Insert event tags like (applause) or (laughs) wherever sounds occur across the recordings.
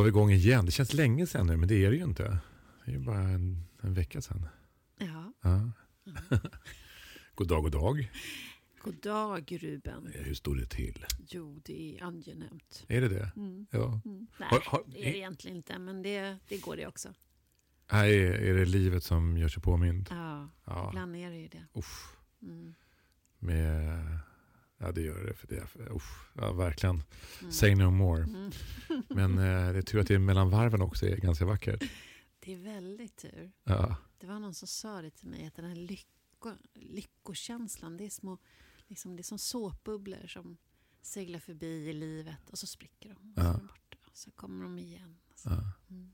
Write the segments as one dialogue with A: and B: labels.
A: Var vi igång igen. Det känns länge sedan nu, men det är det ju inte. Det är ju bara en, en vecka sedan.
B: Ja.
A: Ja. (laughs) god dag, god dag.
B: God dag Ruben.
A: Hur står det till?
B: Jo, det är angenämt.
A: Är det det?
B: Mm.
A: Ja.
B: Mm. Nej,
A: Har- har-
B: det är det egentligen inte, men det, det går det också.
A: Nej, är det livet som gör sig påmind?
B: Ja,
A: Ja.
B: ibland är det ju det.
A: Uff.
B: Mm.
A: Med... Ja, det gör det. För det uff. Ja, verkligen.
B: Mm.
A: Say no more.
B: Mm. (laughs)
A: Men eh, det är tur att det är mellan varven också är ganska vackert. (laughs)
B: Det är väldigt tur.
A: Ja.
B: Det var någon som sa det till mig, att den här lycko, lyckokänslan, det är små, liksom, det är som såpbubblor som seglar förbi i livet och så spricker de. Och så
A: Ja.
B: är de borta. Och så kommer de igen. Så.
A: Ja.
B: Mm.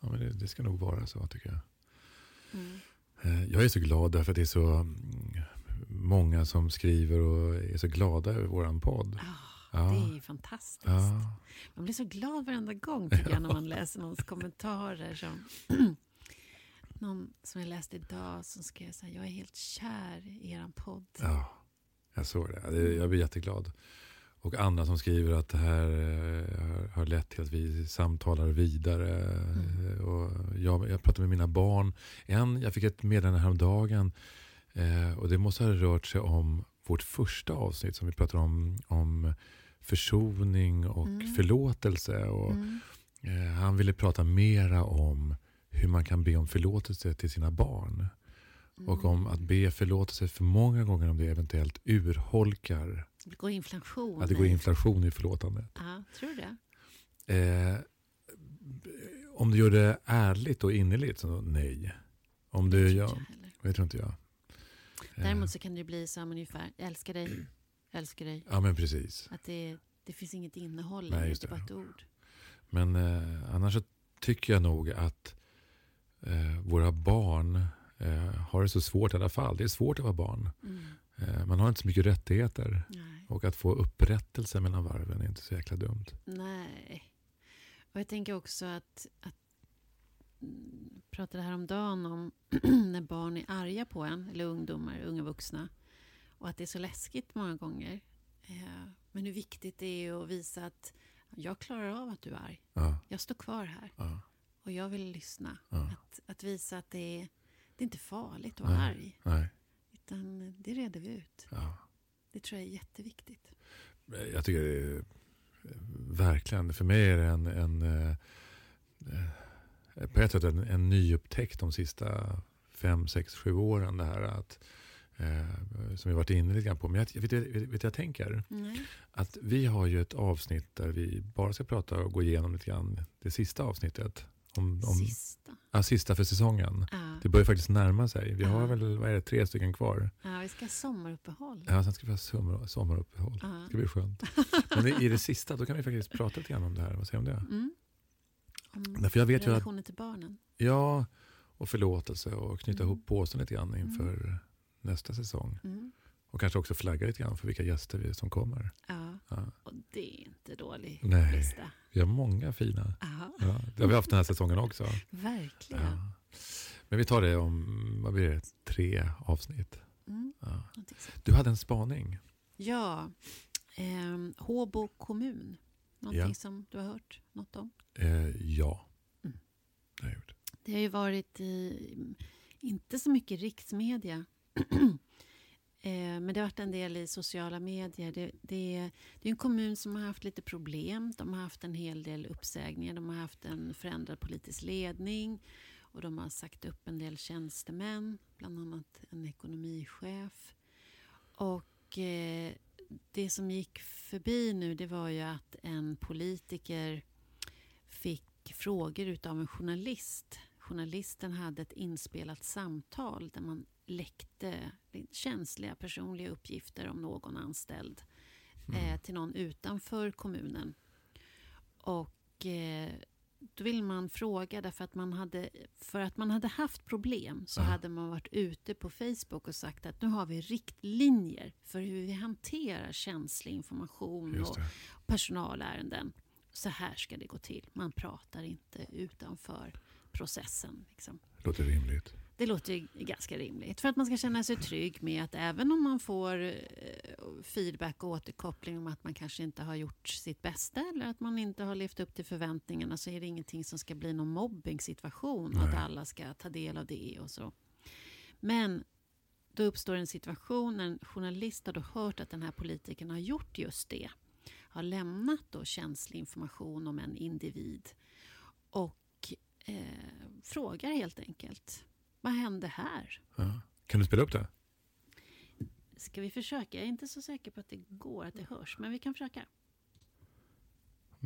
A: Ja, men det, det ska nog vara så tycker jag.
B: Mm.
A: Eh, Jag är så glad därför att det är så mm, många som skriver och är så glada över våran podd.
B: Ah,
A: Ja.
B: Det är ju fantastiskt.
A: Ja,
B: Man blir så glad varenda gång tycker jag när man (laughs) läser någons kommentarer. Som (clears throat) någon som jag läste idag som skrev så här, jag är helt kär i eran podd.
A: ja, jag såg det. Jag blir jätteglad. Och andra som skriver att det här eh, har- lett till att vi samtalar vidare.
B: Mm.
A: Och jag, jag pratar med mina barn. En, jag fick ett meddelande häromdagen eh, och det måste ha rört sig om vårt första avsnitt som vi pratade om, om försoning och
B: Mm.
A: förlåtelse. Och,
B: Mm.
A: Eh, han ville prata mera om hur man kan be om förlåtelse till sina barn. Och
B: Mm.
A: om att be förlåtelse för många gånger om det eventuellt urholkar.
B: Det går inflation
A: Att det går inflation i förlåtandet.
B: Ja, tror du?
A: Eh, om du gör det ärligt och innerligt så nej. Om du,
B: jag
A: tror inte jag. Eh,
B: Däremot så kan det bli som ungefär, jag älskar dig, jag älskar dig.
A: Ja men precis.
B: Att det, det finns inget innehåll,
A: Nej, just
B: det är bara ett ord.
A: Men eh, annars så tycker jag nog att eh, våra barn eh, har det så svårt i alla fall. Det är svårt att vara barn.
B: Mm.
A: Eh, man har inte så mycket rättigheter.
B: Nej.
A: Och att få upprättelse mellan varven är inte så jäkla dumt.
B: Nej. Och jag tänker också att, att pratade häromdagen om (clears throat) när barn är arga på en, eller ungdomar, unga vuxna. Och att det är så läskigt många gånger. Eh, men hur viktigt det är att visa att jag klarar av att du är arg.
A: Ja,
B: Jag står kvar här
A: ja,
B: och jag vill lyssna.
A: ja.
B: Att, att visa att det är, det är inte farligt att vara
A: Nej.
B: arg.
A: Nej,
B: Utan det reder vi ut. Det tror jag är jätteviktigt.
A: Jag tycker det är, eh, verkligen, för mig är det en, en eh, eh, på ett sätt en, en nyupptäckt de sista fem, sex, sju åren. Det här att, eh, som vi varit inne lite grann på. Men jag, vet, vet, vet jag tänker?
B: Nej.
A: Att vi har ju ett avsnitt där vi bara ska prata och gå igenom lite grann det sista avsnittet. Om, om,
B: Sista.
A: Ja, sista för säsongen.
B: Ja.
A: Det börjar faktiskt närma sig. Vi har
B: Ja.
A: väl, vad är det, tre stycken kvar.
B: ja, vi ska ha sommaruppehåll.
A: Ja, sen ska vi ha sommar, sommaruppehåll.
B: Ja.
A: Det ska bli skönt. Men i det sista, då kan vi faktiskt prata lite grann om det här. Vad säger du om det?
B: Mm. Om
A: Därför jag vet
B: relationen till barnen.
A: ja, och förlåtelse och knyta
B: Mm.
A: ihop påsen lite grann inför nästa säsong.
B: Mm.
A: Och kanske också flagga lite grann för vilka gäster vi som kommer.
B: Ja,
A: Ja.
B: och det är inte dålig
A: Nej.
B: lista.
A: Vi har många fina.
B: Ja,
A: Ja, det har vi haft den här säsongen också.
B: verkligen.
A: Ja. Men vi tar det om, vad blir det, tre avsnitt.
B: Mm.
A: Ja. Du hade en spaning.
B: Ja, ehm, Håbo kommun. Någonting
A: Ja.
B: som du har hört något om?
A: Eh, ja.
B: Mm.
A: Det har jag gjort.
B: Det har ju varit i, inte så mycket riksmedia. (clears throat) Eh, Men det har varit en del i sociala medier. Det, det, det är en kommun som har haft lite problem. De har haft en hel del uppsägningar. De har haft en förändrad politisk ledning. Och de har sagt upp en del tjänstemän, bland annat en ekonomichef. Och eh, det som gick förbi nu det var ju att en politiker fick frågor utav en journalist. Journalisten hade ett inspelat samtal där man läckte känsliga personliga uppgifter om någon anställd eh, till någon utanför kommunen. Och eh, då vill man fråga därför att man hade, för att man hade haft problem så
A: Ja.
B: hade man varit ute på Facebook och sagt att nu har vi riktlinjer för hur vi hanterar känslig information och personalärenden. Så här ska det gå till. Man pratar inte utanför processen. Liksom.
A: Låter rimligt.
B: Det låter ju ganska rimligt. För att man ska känna sig trygg med att även om man får eh, feedback och återkoppling om att man kanske inte har gjort sitt bästa eller att man inte har levt upp till förväntningarna så är det ingenting som ska bli någon mobbing-situation och att alla ska ta del av det och så. Men då uppstår en situation när en journalist har då hört att den här politikern har gjort just det. Har lämnat då känslig information om en individ och eh, frågar helt enkelt vad hände här?
A: Ja. Kan du spela upp det?
B: Ska vi försöka? Jag är inte så säker på att det går, att det hörs, men vi kan försöka.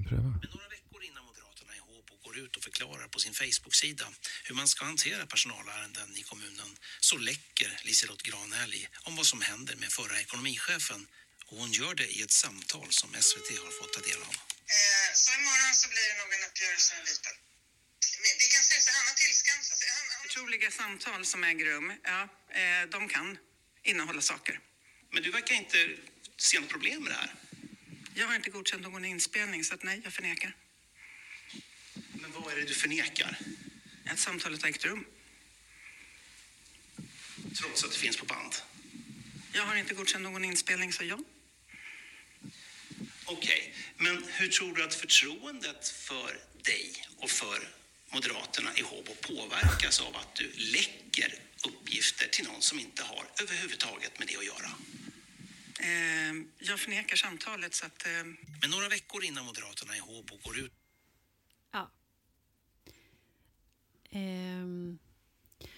A: Pröva.
C: Men några veckor innan Moderaterna i Håbo går ut och förklarar på sin Facebook-sida hur man ska hantera personalärenden i kommunen så läcker Liselott Granelli om vad som händer med förra ekonomichefen och hon gör det i ett samtal som SVT har fått ta del av.
D: Eh, så imorgon så blir det nog en uppgörelse med. Men vi kan säga så han har
E: Förtroliga samtal som äger rum, ja, eh, de kan innehålla saker.
C: Men du verkar inte se något problem med det här.
E: Jag har inte godkänt någon inspelning, så att nej, jag förnekar.
C: Men vad är det du förnekar?
E: Att samtalet har ägt rum.
C: Trots att det finns på band.
E: Jag har inte godkänt någon inspelning, så ja.
C: Okej, men hur tror du att förtroendet för dig och för Moderaterna i Håbo påverkas av att du läcker uppgifter till någon som inte har överhuvudtaget med det att göra?
E: Eh, jag förnekar samtalet, så att... Eh,
C: Men några veckor innan Moderaterna i Håbo går ut
B: Ja. Ehm,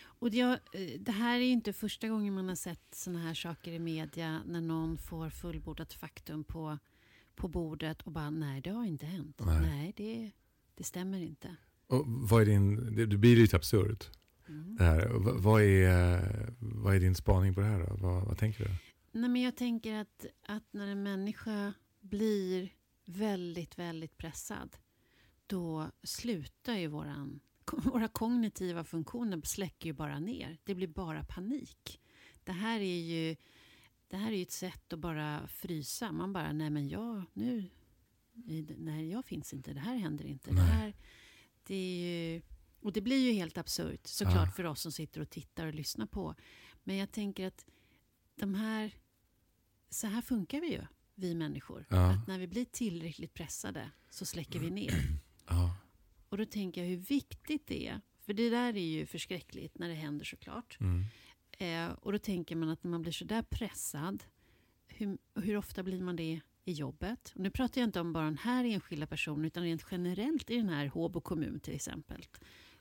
B: och det, eh, det här är ju inte första gången man har sett såna här saker i media när någon får fullbordat faktum på, på bordet och bara nej, det har inte hänt.
A: Nej.
B: Nej, det, det stämmer inte.
A: Och vad är din, det, det blir lite absurt.
B: Mm.
A: Det här. Och vad- är, vad är din spaning på det här? Då? Vad, vad tänker du?
B: Nej, men jag tänker att, att när en människa blir väldigt, väldigt pressad då slutar ju våran, (laughs) våra kognitiva funktioner släcker ju bara ner. Det blir bara panik. Det här är ju, det här är ju ett sätt att bara frysa. Man bara, nej men jag, nu, nej jag finns inte, det här händer inte. Det
A: Nej.
B: här, det är ju, och det blir ju helt absurt såklart
A: Ja.
B: för oss som sitter och tittar och lyssnar på. Men jag tänker att de här, så här funkar vi ju, vi människor.
A: Ja.
B: Att när vi blir tillräckligt pressade så släcker vi ner. (clears throat)
A: Ja.
B: Och då tänker jag hur viktigt det är. För det där är ju förskräckligt när det händer såklart.
A: Mm.
B: Eh, och då tänker man att när man blir så där pressad, hur, hur ofta blir man det i jobbet? Och nu pratar jag inte om bara den här enskilda personen, utan rent generellt i den här Håbo kommun till exempel.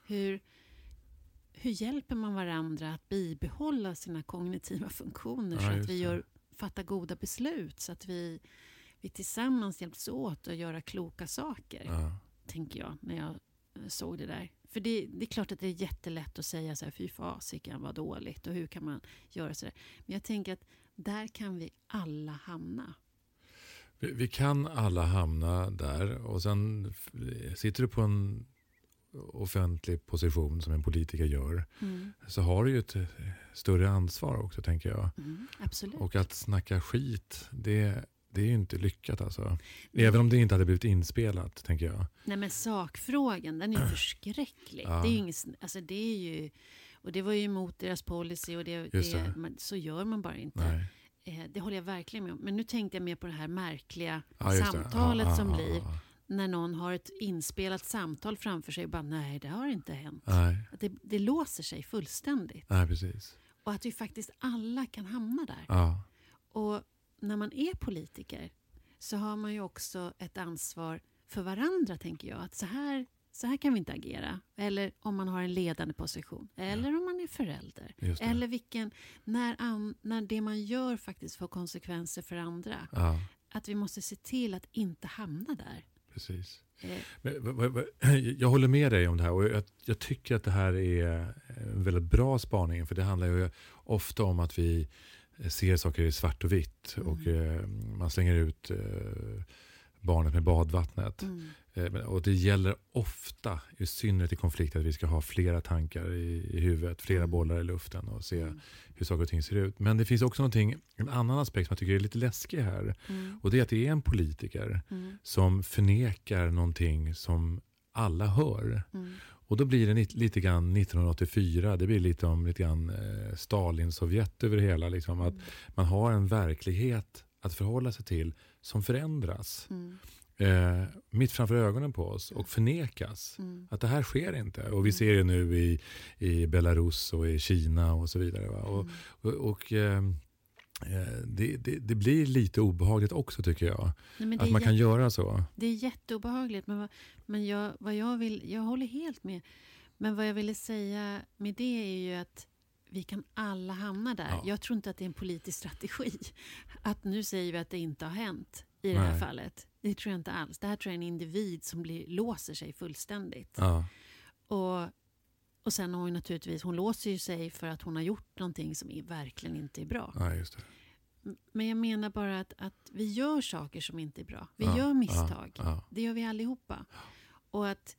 B: Hur, hur hjälper man varandra att bibehålla sina kognitiva funktioner
A: Ja,
B: så att vi gör, fattar goda beslut, så att vi, vi tillsammans hjälps åt att göra kloka saker
A: Ja.
B: tänker jag, när jag eh, såg det där. För det, det är klart att det är jättelätt att säga så här, fy fasiken vad dåligt och hur kan man göra så där. Men jag tänker att där kan vi alla hamna.
A: Vi, vi kan alla hamna där och sen sitter du på en offentlig position som en politiker gör så har du ju ett eh, större ansvar också tänker jag.
B: Mm, absolut.
A: Och att snacka skit, det, det är ju inte lyckat alltså. Även om det inte hade blivit inspelat tänker jag.
B: Nej men sakfrågan, den är ju (clears throat) förskräcklig.
A: Ja.
B: Det är ju ingen, alltså det är ju, och det var ju emot deras policy och det, det,
A: det.
B: så gör man bara inte.
A: Nej.
B: Eh, det håller jag verkligen med om. Men nu tänkte jag mer på det här märkliga
A: det.
B: samtalet
A: ja,
B: som
A: ja,
B: blir när någon har ett inspelat samtal framför sig och bara nej, det har inte hänt. Det, det låser sig fullständigt.
A: nej, precis.
B: Och att vi faktiskt alla kan hamna där. Och när man är politiker så har man ju också ett ansvar för varandra, tänker jag. Att så här, så här kan vi inte agera. Eller om man har en ledande position. Eller om man är förälder. Eller vilken, när, an, när det man gör faktiskt får konsekvenser för andra.
A: Ja,
B: Att vi måste se till att inte hamna där.
A: precis.
B: Eh,
A: Men, (clears throat) jag håller med dig om det här och jag, jag tycker att det här är en väldigt bra spaning för det handlar ju ofta om att vi ser saker i svart och vitt och eh, man slänger ut eh, barnet med badvattnet.
B: mm,
A: och det gäller ofta, i synnerhet i konflikter, att vi ska ha flera tankar i, i huvudet, flera
B: Mm.
A: bollar i luften och se
B: Mm.
A: hur saker och ting ser ut. Men det finns också någonting, en annan aspekt som jag tycker är lite läskig här
B: mm,
A: och det är att det är en politiker
B: mm,
A: som förnekar någonting som alla hör.
B: mm,
A: Och då blir det lite, grann 1984, det blir lite om lite grann eh, Stalin-Sovjet över det hela. Liksom, att man har en verklighet att förhålla sig till som förändras.
B: Mm.
A: Eh, mitt framför ögonen på oss och förnekas.
B: Mm.
A: Att det här sker inte. Och vi ser det nu i, i Belarus och i Kina och så vidare. Va? Och,
B: Mm.
A: och, och eh, eh, det, det, det blir lite obehagligt också tycker jag.
B: Nej,
A: Att man kan göra så.
B: Det är jätteobehagligt, men, vad, men jag, vad jag vill, jag håller helt med. Men vad jag ville säga med det är ju att vi kan alla hamna där.
A: Ja.
B: Jag tror inte att det är en politisk strategi. Att nu säger vi att det inte har hänt i det här
A: Nej.
B: fallet. Det tror jag inte alls. Det här tror jag är en individ som blir, låser sig fullständigt.
A: Ja,
B: Och, och sen har hon naturligtvis, hon låser ju sig för att hon har gjort någonting som är, verkligen inte är bra.
A: ja just det.
B: Men jag menar bara att, att vi gör saker som inte är bra. Vi
A: Ja,
B: gör misstag.
A: ja.
B: Det gör vi allihopa. Och att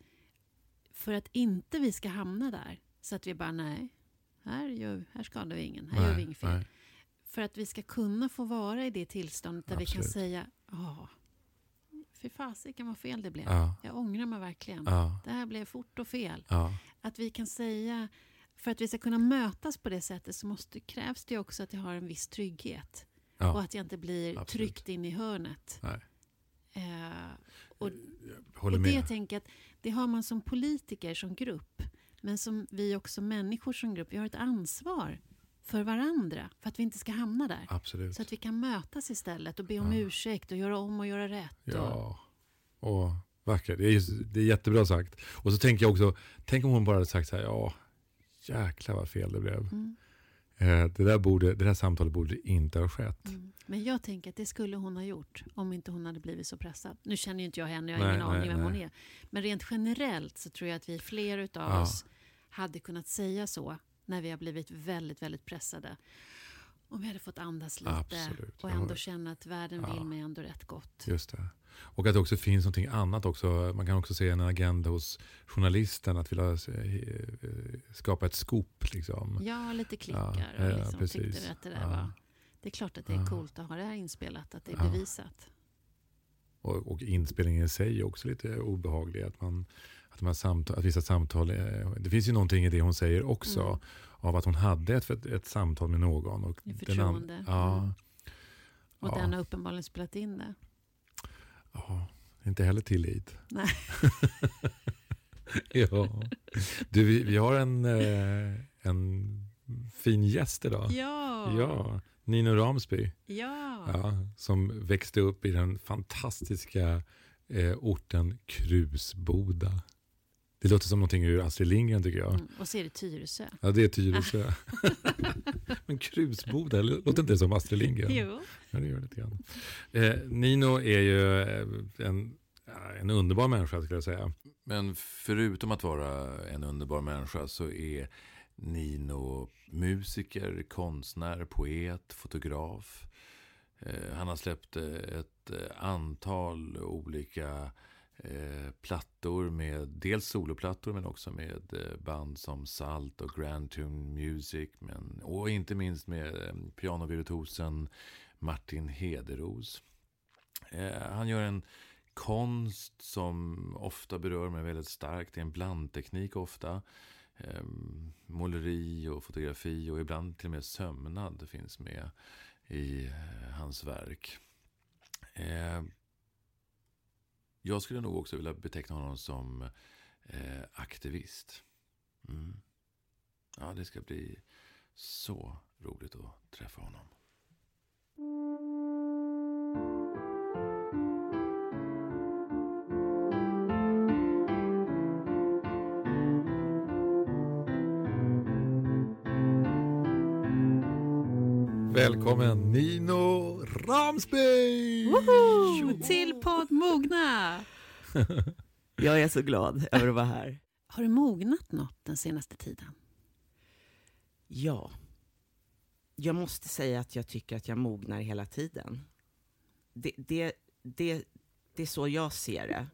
B: för att inte vi ska hamna där, så att vi bara nej, här, gör, här skadar vi ingen, här gör vi inget fel.
A: nej.
B: För att vi ska kunna få vara i det tillståndet där vi kan
A: Absolut.
B: säga, ja, för fasiken vad fel det blev.
A: Ja,
B: Jag ångrar mig verkligen.
A: ja,
B: Det här blev fort och fel.
A: ja,
B: Att vi kan säga, för att vi ska kunna mötas på det sättet så måste, krävs det också att jag har en viss trygghet. Och att jag inte blir
A: Absolut.
B: tryckt in i hörnet. Eh, och och det tänker att det har man som politiker, som grupp. Men som vi också människor som grupp, vi har ett ansvar för varandra. För att vi inte ska hamna där.
A: Absolut.
B: Så att vi kan mötas istället och be om
A: Ja.
B: ursäkt och göra om och göra rätt. Och,
A: Ja, och vackert. Det är, det är jättebra sagt. Och så tänker jag också, tänk om hon bara hade sagt så här, ja, jäklar vad fel det blev.
B: mm,
A: Eh, det, där borde, det där samtalet borde inte ha skett.
B: mm. Men jag tänker att det skulle hon ha gjort om inte hon hade blivit så pressad. Nu känner ju inte jag henne, jag har
A: Nej,
B: ingen
A: nej,
B: aning vem hon är. Men rent generellt så tror jag att vi fler utav
A: Ja.
B: oss hade kunnat säga så när vi har blivit väldigt, väldigt pressade. Om vi hade fått andas lite
A: Absolut.
B: och ändå känna att världen
A: Ja.
B: vill mig ändå rätt gott.
A: Just det. Och att det också finns någonting annat också. Man kan också se en agenda hos journalisten att vilja eh, eh, skapa ett scoop. Liksom.
B: Ja, lite klickar.
A: Ja,
B: och liksom
A: precis.
B: tyckte att det där
A: Ja.
B: var... Det är klart att det är
A: Ja.
B: coolt att ha det här inspelat, att det är bevisat.
A: Och, och inspelningen i sig är också lite obehaglig. Att, man, att, de samtal, att vissa samtal, eh, det finns ju någonting i det hon säger också.
B: Mm.
A: Av att hon hade ett, ett samtal med någon. Och
B: I
A: den
B: förtroende.
A: ja,
B: Mm. Och
A: Ja.
B: den har uppenbarligen spelat in det.
A: ja, inte heller tillit.
B: Nej. (laughs)
A: ja. Du, vi, vi har en, eh, en fin gäst idag.
B: Ja!
A: Ja, Nino Ramsby.
B: Ja!
A: Ja, som växte upp i den fantastiska eh, orten Krusboda. Det låter som någonting ur Astrid Lindgren tycker jag.
B: Mm. Och så är det Tyresö.
A: Ja, det är Tyresö. (laughs) Men Krusboda, låter inte det som Astrid Lindgren?
B: Jo.
A: Ja, det gör det lite grann. Eh, Nino är ju eh, en, ja, en underbar människa skulle jag säga. Men förutom att vara en underbar människa så är Nino musiker, konstnär, poet, fotograf. Eh, han har släppt eh, ett eh, antal olika eh, plattor med dels soloplattor men också med eh, band som Salt och Grand Tune Music. Men, och inte minst med eh, pianovirtuosen Martin Hederos. Eh, han gör en konst som ofta berör mig väldigt starkt. Det är en blandteknik ofta. Eh, måleri och fotografi och ibland till och med sömnad finns med i eh, hans verk. Ehm, jag skulle nog också vilja beteckna honom som eh, aktivist. Mm. Ja, det ska bli så roligt att träffa honom. Välkommen Nino Ramsby!
B: Woho! Till podd Mogna! (laughs)
F: Jag är så glad över att vara här.
B: Har du mognat något den senaste tiden?
F: Ja. Jag måste säga att jag tycker att jag mognar hela tiden. Det, det, det, det är så jag ser det.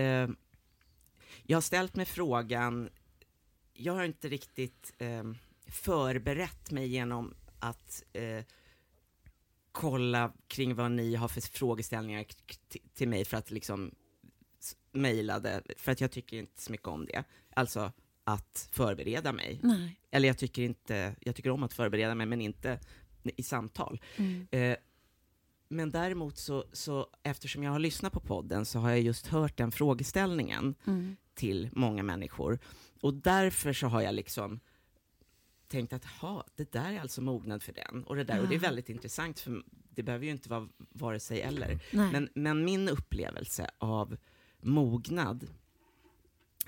F: Eh, jag har ställt mig frågan, jag har inte riktigt eh, förberett mig genom att eh, kolla kring vad ni har för frågeställningar till mig för att liksom s- mejlade, för att jag tycker inte så mycket om det. Alltså att förbereda mig.
B: Nej.
F: Eller jag tycker, inte, jag tycker om att förbereda mig, men inte i samtal.
B: Mm.
F: Eh, men däremot så, så, eftersom jag har lyssnat på podden, så har jag just hört den frågeställningen
B: Mm.
F: till många människor. Och därför så har jag liksom tänkt att ha, det där är alltså mognad för den. Och det, där, och det är
B: Ja.
F: väldigt intressant, för det behöver ju inte vara vare sig eller.
B: Nej.
F: Men, men min upplevelse av mognad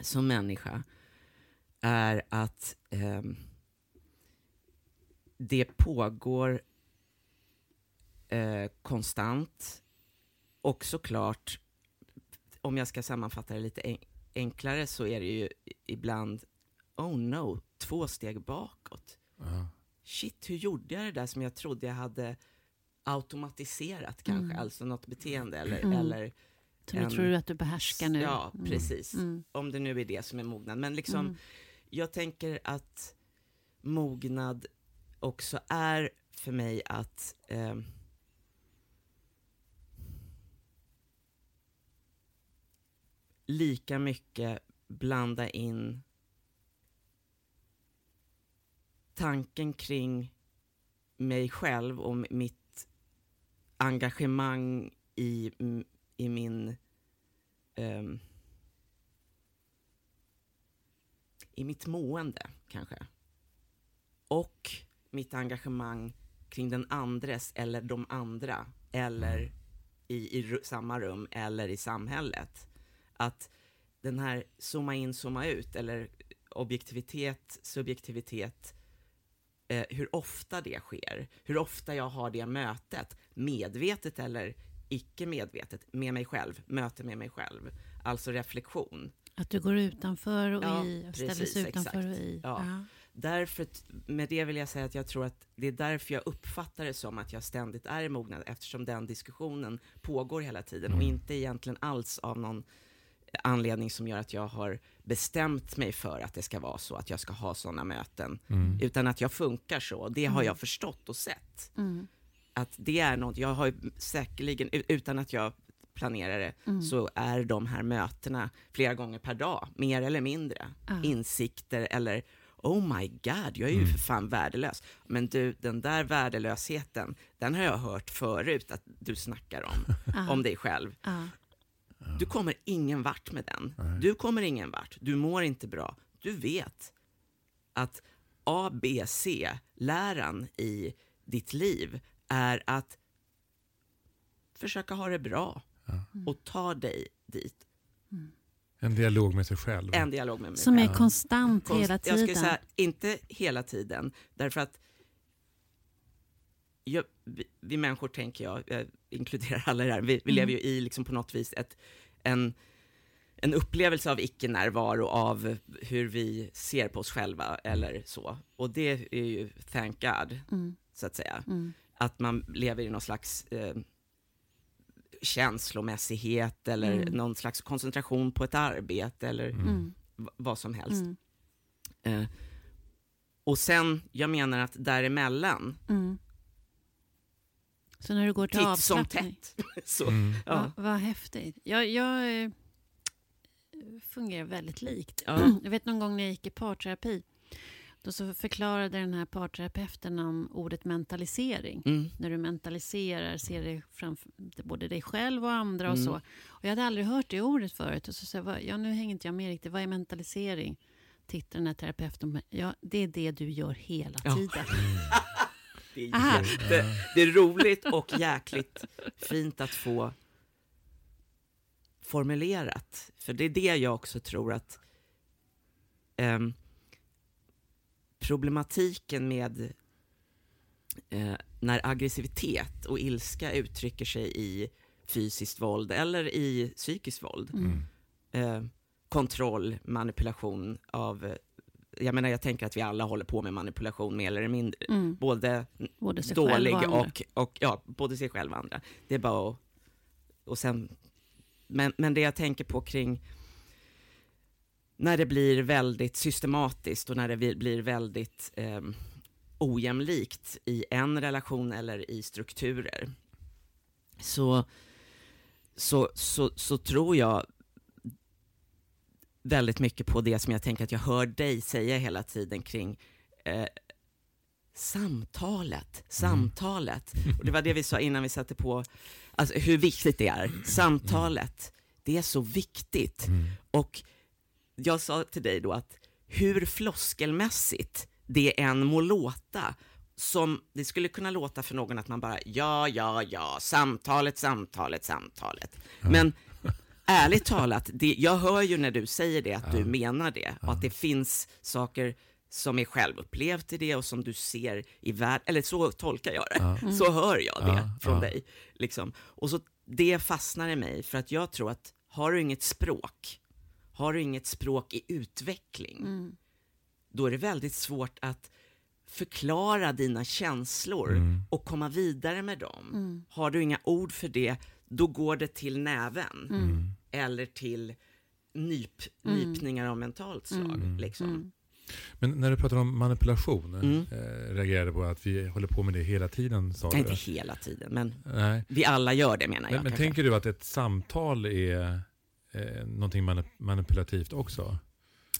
F: som människa är att ehm, det pågår eh, konstant och såklart, om jag ska sammanfatta det lite en, enklare så är det ju ibland, oh no, två steg bakåt.
A: Ja.
F: Shit, hur gjorde jag det där som jag trodde jag hade automatiserat kanske,
B: Mm.
F: alltså något beteende eller,
B: Mm.
F: eller en-
B: tror du att du behärskar nu?
F: Ja,
B: Mm.
F: precis.
B: Mm.
F: Om det nu är det som är mognad. Men liksom,
B: Mm.
F: jag tänker att mognad också är för mig att ehm, lika mycket blanda in tanken kring mig själv och mitt engagemang i, i min ehm, i mitt mående kanske. Och mitt engagemang kring den andres eller de andra eller i, i ru- samma rum eller i samhället. Att den här zooma in, zooma ut eller objektivitet, subjektivitet, eh, hur ofta det sker, hur ofta jag har det mötet, medvetet eller icke medvetet, med mig själv, möte med mig själv, alltså reflektion.
B: Att du går utanför och
F: Ja,
B: i, och ställer
F: precis,
B: sig utanför
F: exakt.
B: och i.
F: Ja. Därför, t- med det vill jag säga att jag tror att det är därför jag uppfattar det som att jag ständigt är i mognad, eftersom den diskussionen pågår hela tiden och
A: Mm.
F: inte egentligen alls av någon anledning som gör att jag har bestämt mig för att det ska vara så, att jag ska ha sådana möten,
A: Mm.
F: utan att jag funkar så. Det har
B: Mm.
F: jag förstått och sett.
B: Mm.
F: Att det är något, jag har säkerligen, utan att jag planerar det,
B: Mm.
F: så är de här mötena flera gånger per dag, mer eller mindre.
B: Ja.
F: Insikter eller Oh my god, jag är ju
A: Mm.
F: för fan värdelös. Men du, den där värdelösheten, den har jag hört förut att du snackar om,
B: Ja. (laughs)
F: om dig själv. Du kommer ingen vart med den.
A: Nej.
F: Du kommer ingen vart. Du mår inte bra. Du vet att ABC-läran i ditt liv är att försöka ha det bra
A: Ja.
F: och ta dig dit.
A: En dialog med sig själv.
F: En dialog med mig
B: Som
F: själv.
B: är konstant
F: Konst-
B: hela
F: Jag
B: tiden.
F: skulle säga, inte hela tiden, därför att jag, vi, vi människor, tänker jag, jag inkluderar alla i det här, vi, vi
B: Mm.
F: lever ju i liksom på något vis ett, en, en upplevelse av icke-närvaro av hur vi ser på oss själva eller så. Och det är ju, thank God,
B: Mm.
F: så att säga.
B: Mm.
F: Att man lever i någon slags eh, känslomässighet eller
B: Mm.
F: någon slags koncentration på ett arbete eller
A: Mm.
B: Mm.
F: vad som helst.
B: Mm.
F: Eh, och sen, jag menar att däremellan,
B: Mm. Så när du går till
F: titt som tätt, (laughs) så,
A: Mm.
F: ja.
B: Vad, vad häftigt. Jag, jag eh, fungerar väldigt likt.
F: Ja.
B: Jag vet någon gång när jag gick i parterapi. Då så förklarade den här parterapeuten om ordet mentalisering.
F: Mm.
B: När du mentaliserar, ser dig framför både dig själv och andra och
F: Mm.
B: så. Och jag hade aldrig hört det ordet förut. Och så sa jag, "Vad- ja, nu hänger inte jag med riktigt. Vad är mentalisering? Tittar den här terapeuten på mig. Ja, det är det du gör hela
F: Ja.
B: tiden. (laughs)
F: Det, är
B: Aha.
F: jätte, det är roligt och jäkligt fint att få formulerat. För det är det jag också tror att ehm, problematiken med eh, när aggressivitet och ilska uttrycker sig i fysiskt våld eller i psykiskt våld.
B: Mm.
F: Eh, kontroll, manipulation av... Jag menar, jag tänker att vi alla håller på med manipulation mer eller mindre.
B: Mm.
F: Både
B: Både
F: dålig
B: och,
F: och, och, ja, både sig själv och andra. Det är bara att, och sen, men, men det jag tänker på kring när det blir väldigt systematiskt och när det blir väldigt eh, ojämlikt i en relation eller i strukturer, så, så, så, så tror jag väldigt mycket på det som jag tänker att jag hör dig säga hela tiden kring eh, samtalet, samtalet. Och det var det vi sa innan vi satte på, alltså hur viktigt det är. Samtalet, det är så viktigt.
A: Mm.
F: Och jag sa till dig då att hur floskelmässigt det än må låta, som det skulle kunna låta för någon att man bara ja, ja, ja, samtalet, samtalet, samtalet. Men ärligt talat, det, jag hör ju när du säger det att du menar det och att det finns saker som är självupplevt i det och som du ser i världen, eller så tolkar jag det, (laughs) så hör jag det
A: Ja,
F: från
A: ja.
F: dig. Liksom. Och så det fastnar i mig för att jag tror att har du inget språk, har du inget språk i utveckling, då är det väldigt svårt att förklara dina känslor
A: Mm.
F: och komma vidare med dem. Har du inga ord för det, då går det till näven
A: Mm.
F: eller till nyp, nypningar av mentalt slag.
A: Mm.
F: Liksom.
A: Men när du pratar om manipulation,
F: Mm.
A: eh, reagerade på att vi håller på med det hela tiden sa
F: Nej,
A: du?
F: inte hela tiden, men
A: Nej.
F: vi alla gör det menar jag.
A: Men, men
F: kanske.
A: tänker du att ett samtal är eh, någonting manip- manipulativt också?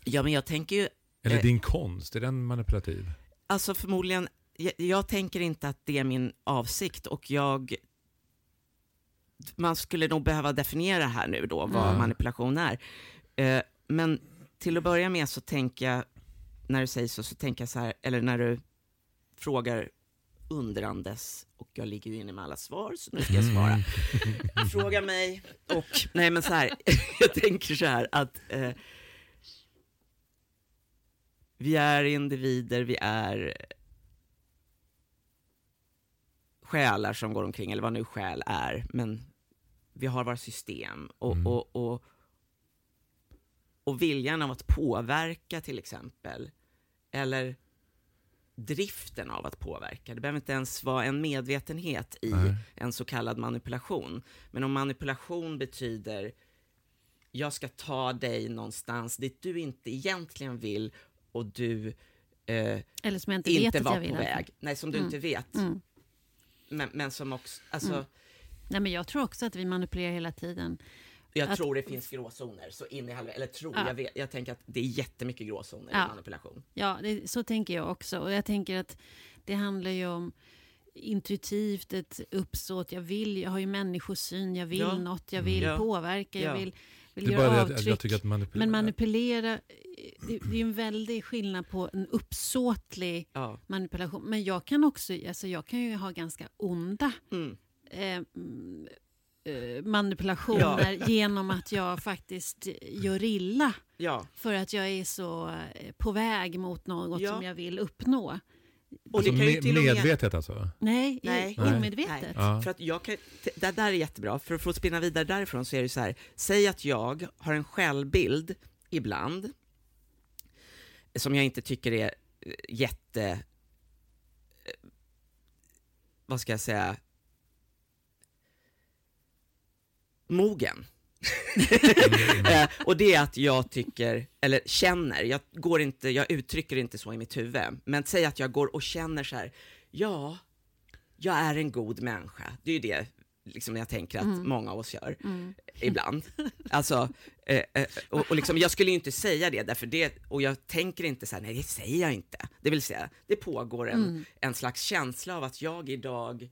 F: Ja, men jag tänker ju,
A: Eller
F: Eh.
A: din konst, är den manipulativ?
F: alltså förmodligen, jag, jag tänker inte att det är min avsikt och jag man skulle nog behöva definiera här nu då vad
A: Mm.
F: manipulation är. Eh, men till att börja med så tänker jag, när du säger så, så tänker jag så här, eller när du frågar undrandes, och jag ligger ju inne med alla svar, så nu ska jag svara.
A: Mm. (laughs)
F: Fråga mig, och nej men så här, (laughs) jag tänker så här att eh, vi är individer, vi är själar som går omkring, eller vad nu själ är, men vi har våra system och,
A: Mm.
F: och, och, och viljan av att påverka till exempel, eller driften av att påverka. Det behöver inte ens vara en medvetenhet i
A: Nej.
F: en så kallad manipulation. Men om manipulation betyder jag ska ta dig någonstans dit du inte egentligen vill och du eh,
B: Eller som jag inte, vet
F: inte
B: att
F: var
B: jag vill.
F: på
B: att-
F: väg. Nej, som du
B: Mm.
F: inte vet.
B: Mm.
F: Men, men som också, alltså,
B: Nej, men jag tror också att vi manipulerar hela tiden.
F: jag
B: Att-
F: tror det finns gråzoner, så in i helvete, eller tror,
B: Ja.
F: jag, vet, jag tänker att det är jättemycket gråzoner
B: Ja.
F: i manipulation.
B: Ja, det, så tänker jag också. Och jag tänker att det handlar ju om intuitivt ett uppsåt. Jag vill, jag har ju människosyn, jag vill
F: Ja.
B: något, jag vill
F: Ja.
B: påverka, jag
F: Ja.
B: vill, vill
A: Det är
B: göra
A: bara det att
B: avtryck.
A: jag tycker att manipulera...
B: Men manipulera, det, det är en väldig skillnad på en uppsåtlig
F: Ja.
B: manipulation. Men jag kan också, alltså jag kan ju ha ganska onda
F: Mm.
B: Eh, mm, eh, manipulationer genom att jag faktiskt gör illa
F: ja.
B: för att jag är så eh, på väg mot något
F: Ja.
B: som jag vill uppnå.
F: Och
A: Alltså,
F: det kan ju till och med...
A: medvetet alltså?
B: Nej,
F: Nej.
A: Nej.
B: omedvetet.
A: Ja.
F: För att jag kan, det där är jättebra, för att få spinna vidare därifrån så är det så här, säg att jag har en självbild ibland, som jag inte tycker är jätte, vad ska jag säga, mogen. (laughs) Eh, och det är att jag tycker, eller känner, jag, går inte, jag uttrycker inte så i mitt huvud, men säg att jag går och känner så här, ja, jag är en god människa. Det är ju det liksom, jag tänker att många av oss gör
B: Mm.
F: ibland. (laughs) Alltså, eh, eh, och, och liksom, jag skulle ju inte säga det, därför det, och jag tänker inte så här, nej det säger jag inte. Det vill säga, det pågår en,
B: Mm.
F: en slags känsla av att jag idag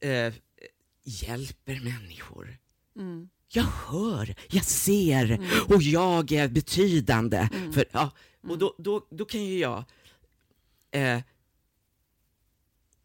F: eh, hjälper människor.
B: Mm.
F: Jag hör, jag ser och jag är betydande.
B: Mm.
F: För, ja, och då, då, då kan ju jag eh,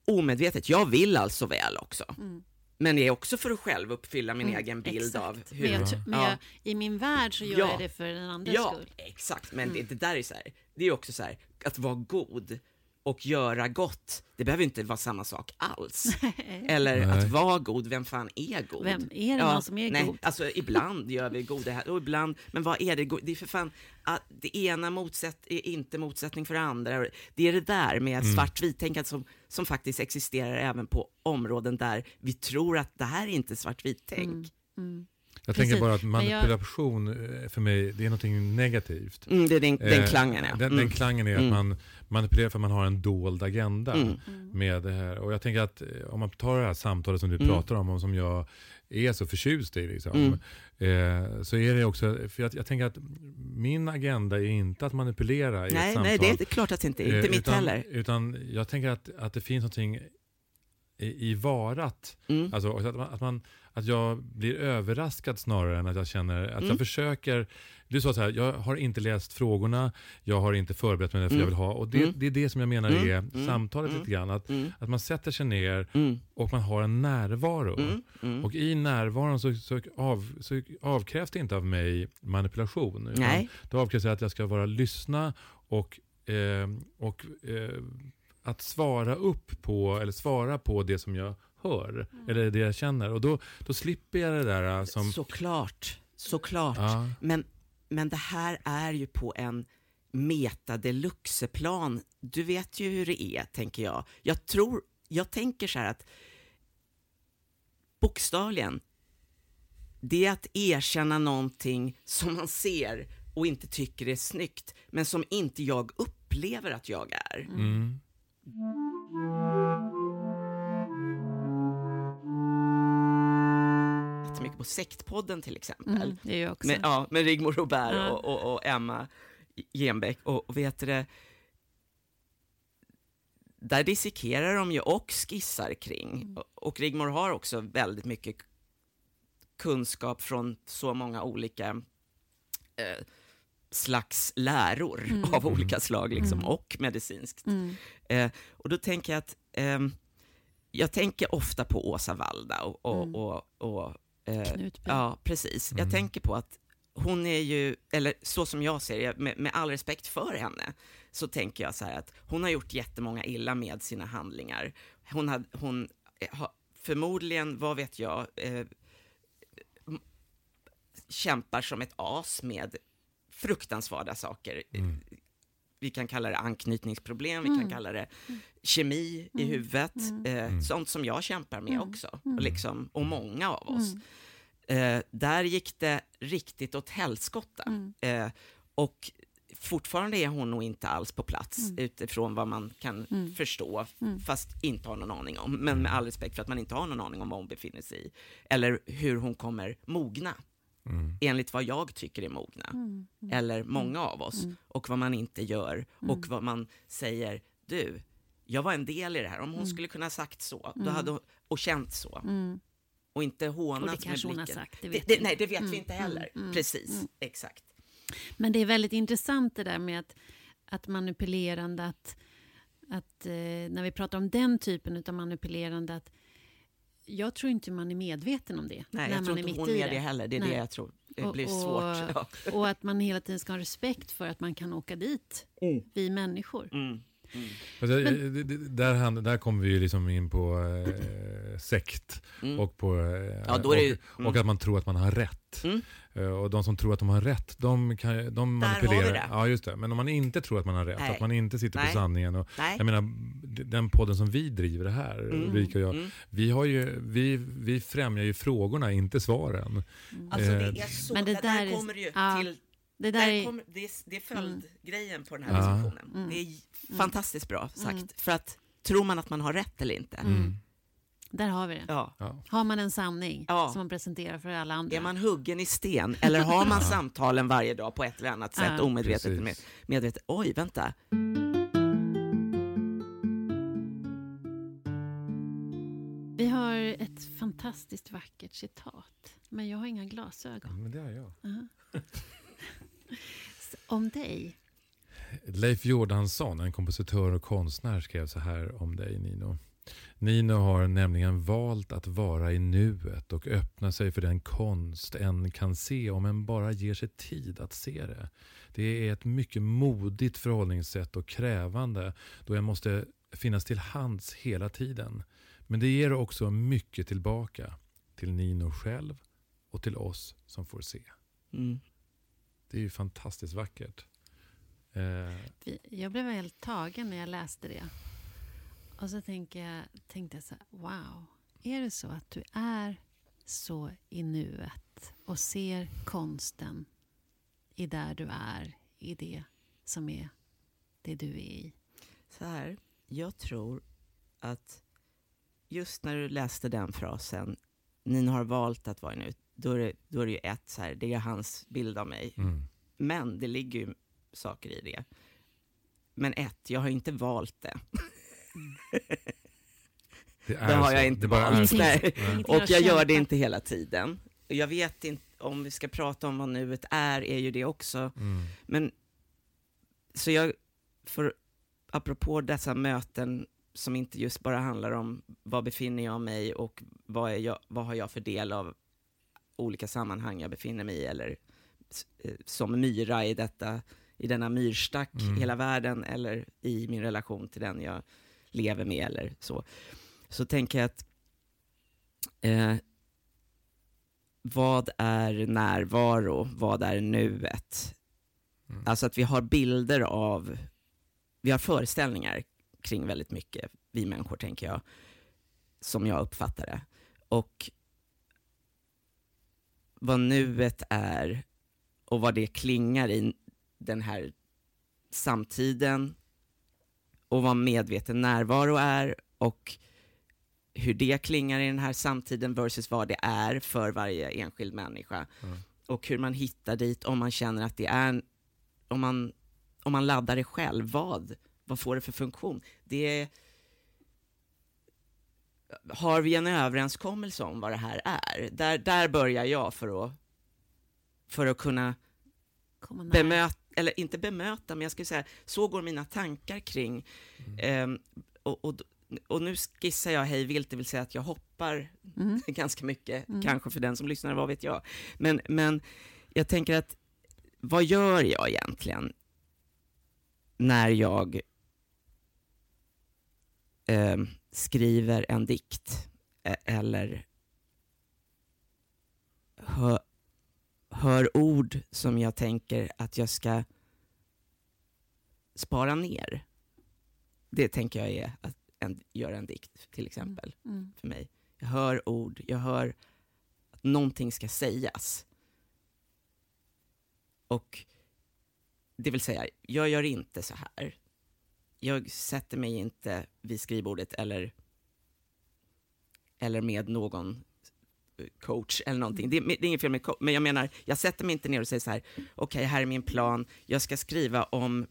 F: omedvetet, jag vill alltså väl också.
B: Mm.
F: Men det är också för att själv uppfylla min
B: Mm,
F: egen bild
B: exakt.
F: av hur...
B: Men, jag, men
F: Ja.
B: jag, i min värld så gör
F: Ja.
B: jag det för den andras
F: Ja,
B: skull.
F: exakt. Men
B: Mm.
F: det, det där är så här, det är också så här, att vara god och göra gott, det behöver inte vara samma sak alls. (laughs) Eller
A: Nej.
F: att vara god, vem fan är god?
B: Vem är det någon som är
F: nej,
B: god?
F: Alltså ibland gör vi goda här, och ibland, men vad är det? Det är för fan, att det ena motsätt, är inte motsättning för det andra. Det är det där med
A: Mm.
F: svartvit-tänkandet som, som faktiskt existerar även på områden där vi tror att det här är inte svartvit-tänk.
B: Mm. Mm.
A: Jag
B: Precis.
A: tänker bara att
B: Men jag-
A: manipulation eh, för mig, det är någonting negativt.
F: Mm, det är den, den
A: Eh,
F: klangen, ja.
A: Den,
F: Mm.
A: den klangen är att
F: Mm.
A: man manipulerar för att man har en dold agenda
F: Mm.
A: med det här. Och jag tänker att eh, om man tar det här samtalet som du
F: Mm.
A: pratar om och som jag är så förtjust i. Liksom.
F: Mm.
A: Eh, så är det också, för jag, jag tänker att min agenda är inte att manipulera i ett
F: Nej,
A: samtal.
F: nej, det är klart att det inte är. Inte
A: Eh,
F: mitt
A: utan,
F: heller.
A: Utan jag tänker att, att det finns någonting i, i varat.
F: Mm.
A: Alltså, att, man, att, man, att jag blir överraskad snarare än att jag känner att
F: Mm.
A: jag försöker. Du sa så här, jag har inte läst frågorna, jag har inte förberett mig för
F: Mm.
A: jag vill ha. Och det,
F: Mm.
A: det är det som jag menar
F: Mm.
A: är
F: Mm.
A: samtalet
F: Mm.
A: lite grann. Att,
F: Mm.
A: att man sätter sig ner
F: Mm.
A: och man har en närvaro. Och i närvaron så, så, av, så avkrävs det inte av mig manipulation. utan
F: Nej.
A: Det avkrävs att jag ska vara lyssna och, eh, och eh, att svara upp på, eller svara på det som jag hör. Eller det jag känner. Och då, då slipper jag det där eh, som...
F: Såklart, såklart.
A: Ja,
F: Men, men det här är ju på en meta deluxe-plan. Du vet ju hur det är, tänker jag. Jag tror, jag tänker så här att bokstavligen, det är att erkänna någonting som man ser och inte tycker är snyggt, men som inte jag upplever att jag är.
A: mm.
F: På Sektpodden till exempel.
B: Mm, det är jag också.
F: Med, ja, med Rigmor Robert
B: Ja.
F: och, och, och Emma Genbeck. Och, och vet det, där dissekerar de ju och skissar kring. Och, och Rigmor har också väldigt mycket kunskap från så många olika eh, slags läror
B: Mm.
F: av olika slag, liksom,
B: Mm.
F: och medicinskt.
B: Mm.
F: Eh, och då tänker jag att ehm, jag tänker ofta på Åsa Walda och, och,
B: Mm.
F: och, och eh,
B: Knutby.
F: Ja, precis.
A: Mm.
F: Jag tänker på att hon är ju, eller så som jag ser det, med, med all respekt för henne, så tänker jag så här att hon har gjort jättemånga illa med sina handlingar. Hon, hon eh, har förmodligen, vad vet jag, eh, kämpar som ett as med fruktansvärda saker.
A: Mm.
F: Vi kan kalla det anknytningsproblem, vi kan
B: Mm.
F: kalla det kemi i
B: Mm.
F: huvudet,
B: Mm.
F: eh,
A: Mm.
F: sånt som jag kämpar med
B: Mm.
F: också,
B: Mm.
F: och, liksom, och många av oss.
B: Mm.
F: Eh, där gick det riktigt åt helskotta.
B: Mm.
F: Eh, och fortfarande är hon nog inte alls på plats
B: Mm.
F: utifrån vad man kan
B: Mm.
F: förstå,
B: Mm.
F: fast inte har någon aning om. Men med all respekt för att man inte har någon aning om vad hon befinner sig i. Eller hur hon kommer mogna,
A: Mm.
F: enligt vad jag tycker är mogna.
B: Mm. Mm.
F: Eller många av oss.
B: Mm.
F: Och vad man inte gör. Och
B: Mm.
F: vad man säger, du, jag var en del i det här. Om hon
B: Mm.
F: skulle kunna ha sagt så, då
B: Mm.
F: hade hon, och känt så.
B: Mm.
F: Och inte
B: Och
F: hånat
B: det
F: med
B: kanske hon har
F: blicken.
B: sagt, det
F: Det,
B: vet
F: det,
B: vi
F: nej, det vet
B: Mm,
F: vi inte
B: mm,
F: heller.
B: mm,
F: Precis,
B: mm.
F: exakt.
B: Men det är väldigt intressant det där med att, att manipulerande, att, att eh, när vi pratar om den typen av manipulerande, att jag tror inte man är medveten om det
F: Nej,
B: när
F: jag tror inte
B: mitt
F: hon är
B: det.
F: det heller. Det är
B: Nej.
F: det jag tror. Det
B: Och-
F: blir
B: och-
F: svårt. Ja. (laughs)
B: Och att man hela tiden ska ha respekt för att man kan åka dit,
F: Mm.
B: vi människor.
F: Mm. Mm.
A: Alltså, det- det- där, hand- där kommer vi ju liksom in på eh, sekt.
F: Mm.
A: Och, på, eh,
F: Ja, då är det ju-
A: och,
F: mm.
A: och att man tror att man har rätt.
F: Mm.
A: Eh, och de som tror att de har rätt, de, kan, de
F: Där har vi
A: manipulerar.
F: det.
A: Ja, just det. Men om man inte tror att man har rätt,
F: Nej.
A: att man inte sitter
F: Nej.
A: på sanningen. Och,
F: Nej.
A: jag menar, den podden som vi driver det här,
F: Mm.
A: Ulrika och jag,
F: Mm.
A: vi, har ju, vi, vi främjar ju frågorna, inte svaren.
F: Alltså det
A: Eh,
F: är så,
B: Men det
F: där,
B: där är-
F: kommer det ju
B: ja,
F: till,
B: Det där
F: där
B: är,
F: kommer, det, är, det är följdgrejen på den här
A: Ja.
F: diskussionen.
B: Mm.
F: Det är fantastiskt bra sagt.
B: Mm.
F: För att tror man att man har rätt eller inte?
B: Mm. Där har vi det.
F: Ja.
B: Har man en sanning
F: Ja.
B: som man presenterar för alla andra?
F: Är man huggen i sten eller har man samtalen varje dag på ett eller annat sätt,
B: Ja.
F: omedvetet eller med, medvetet? Oj, vänta.
B: Vi har ett fantastiskt vackert citat, men jag har inga glasögon.
A: Men det är jag.
B: Aha. Om dig.
A: Leif Jordansson, en kompositör och konstnär, skrev så här om dig Nino. Nino har nämligen valt att vara i nuet och öppna sig för den konst en kan se om en bara ger sig tid att se det. Det är ett mycket modigt förhållningssätt och krävande då jag måste finnas till hands hela tiden. Men det ger också mycket tillbaka till Nino själv och till oss som får se.
F: Mm.
A: Det är ju fantastiskt vackert. Eh,
B: Jag blev helt tagen när jag läste det. Och så tänker jag, tänkte jag så här, wow. Är det så att du är så i nuet och ser konsten i där du är, i det som är det du är i?
F: Så här, jag tror att just när du läste den frasen Nino har valt att vara nu, då är det, då är det ju ett, så här, det är hans bild av mig.
A: Mm.
F: Men det ligger ju saker i det. Men ett, jag har inte valt det.
A: Det, är
F: Det har
A: så.
F: jag inte valt. Nej. Och jag gör det inte hela tiden. Jag vet inte, om vi ska prata om vad nuet är, är ju det också.
A: Mm.
F: Men, så jag, för apropå dessa möten som inte just bara handlar om vad befinner jag mig och vad, är jag, vad har jag för del av olika sammanhang jag befinner mig i, eller eh, som myra i, detta, i denna myrstack,
A: Mm.
F: hela världen, eller i min relation till den jag lever med, eller så. Så tänker jag att eh, vad är närvaro? Vad är nuet?
A: Mm.
F: Alltså att vi har bilder av, vi har föreställningar kring väldigt mycket, vi människor tänker jag, som jag uppfattar det. Och vad nuet är och vad det klingar i den här samtiden och vad medveten närvaro är och hur det klingar i den här samtiden versus vad det är för varje enskild människa.
A: Mm.
F: Och hur man hittar dit om man känner att det är, om man, om man laddar det själv, vad? Vad får det för funktion? Det är, har vi en överenskommelse om vad det här är? Där, där börjar jag för att, för att kunna bemöta, eller inte bemöta, men jag skulle säga, så går mina tankar kring, ehm, och, och, och nu skissar jag hej vilt, det vill säga att jag hoppar
B: Mm. (laughs)
F: ganska mycket,
B: Mm.
F: kanske för den som lyssnar, vad vet jag. Men, men jag tänker att, vad gör jag egentligen när jag ehm, skriver en dikt e- eller hör, hör ord som jag tänker att jag ska spara ner. Det tänker jag är att en, göra en dikt, till exempel
B: Mm.
F: för mig. Jag hör ord, jag hör att någonting ska sägas. Och det vill säga, jag gör inte så här. Jag sätter mig inte vid skrivbordet eller, eller med någon coach eller någonting. Det, det är inget fel med coach, men jag menar, jag sätter mig inte ner och säger så här, okej, här är min plan, jag ska skriva om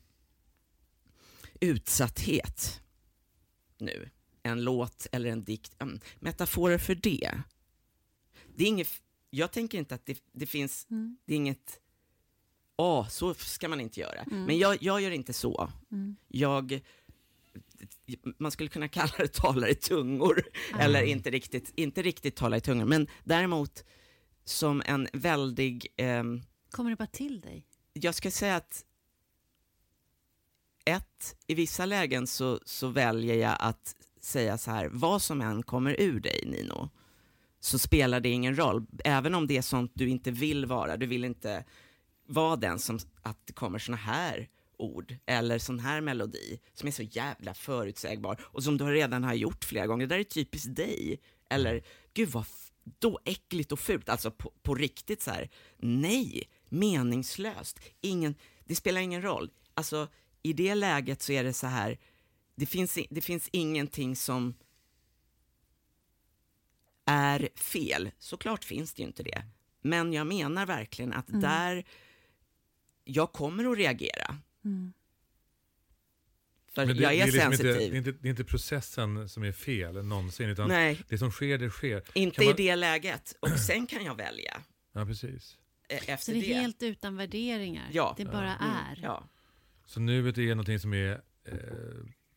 F: utsatthet nu en låt eller en dikt, mm, metaforer för det. Det är inget, jag tänker inte att det, det finns,
B: Mm.
F: det är inget, åh, så ska man inte göra.
B: Mm.
F: Men jag, jag gör inte så.
B: Mm.
F: Jag, man skulle kunna kalla det talar i tungor, eller inte riktigt, inte riktigt tala i tungor, men däremot som en väldig, ehm,
B: Kommer det bara till dig?
F: jag ska säga att ett, i vissa lägen så, så väljer jag att säga så här, vad som än kommer ur dig Nino, så spelar det ingen roll. Även om det är sånt du inte vill vara, du vill inte vara den som, att det kommer såna här ord eller sån här melodi som är så jävla förutsägbar och som du redan har gjort flera gånger. Det där är typiskt dig. Eller, gud vad då äckligt och fult, alltså på, på riktigt så här. Nej, meningslöst. Ingen, det spelar ingen roll. Alltså, i det läget så är det så här, det finns, det finns ingenting som är fel. Såklart finns det ju inte det. Men jag menar verkligen att där, jag kommer att reagera.
B: Mm.
F: För
A: Men det,
F: jag
A: det
F: är,
A: liksom
F: sensitiv.
A: Inte, det, är inte, det är inte processen som är fel någonsin, utan
F: Nej,
A: det som sker, det sker.
F: inte
A: man-
F: i det läget. Och sen kan jag välja (clears throat)
A: Ja, precis.
B: Så
F: efter
B: det
F: det.
B: är helt utan värderingar?
F: Ja.
B: Det bara
F: Mm,
B: är?
F: Ja.
A: Så nuet är någonting som är eh,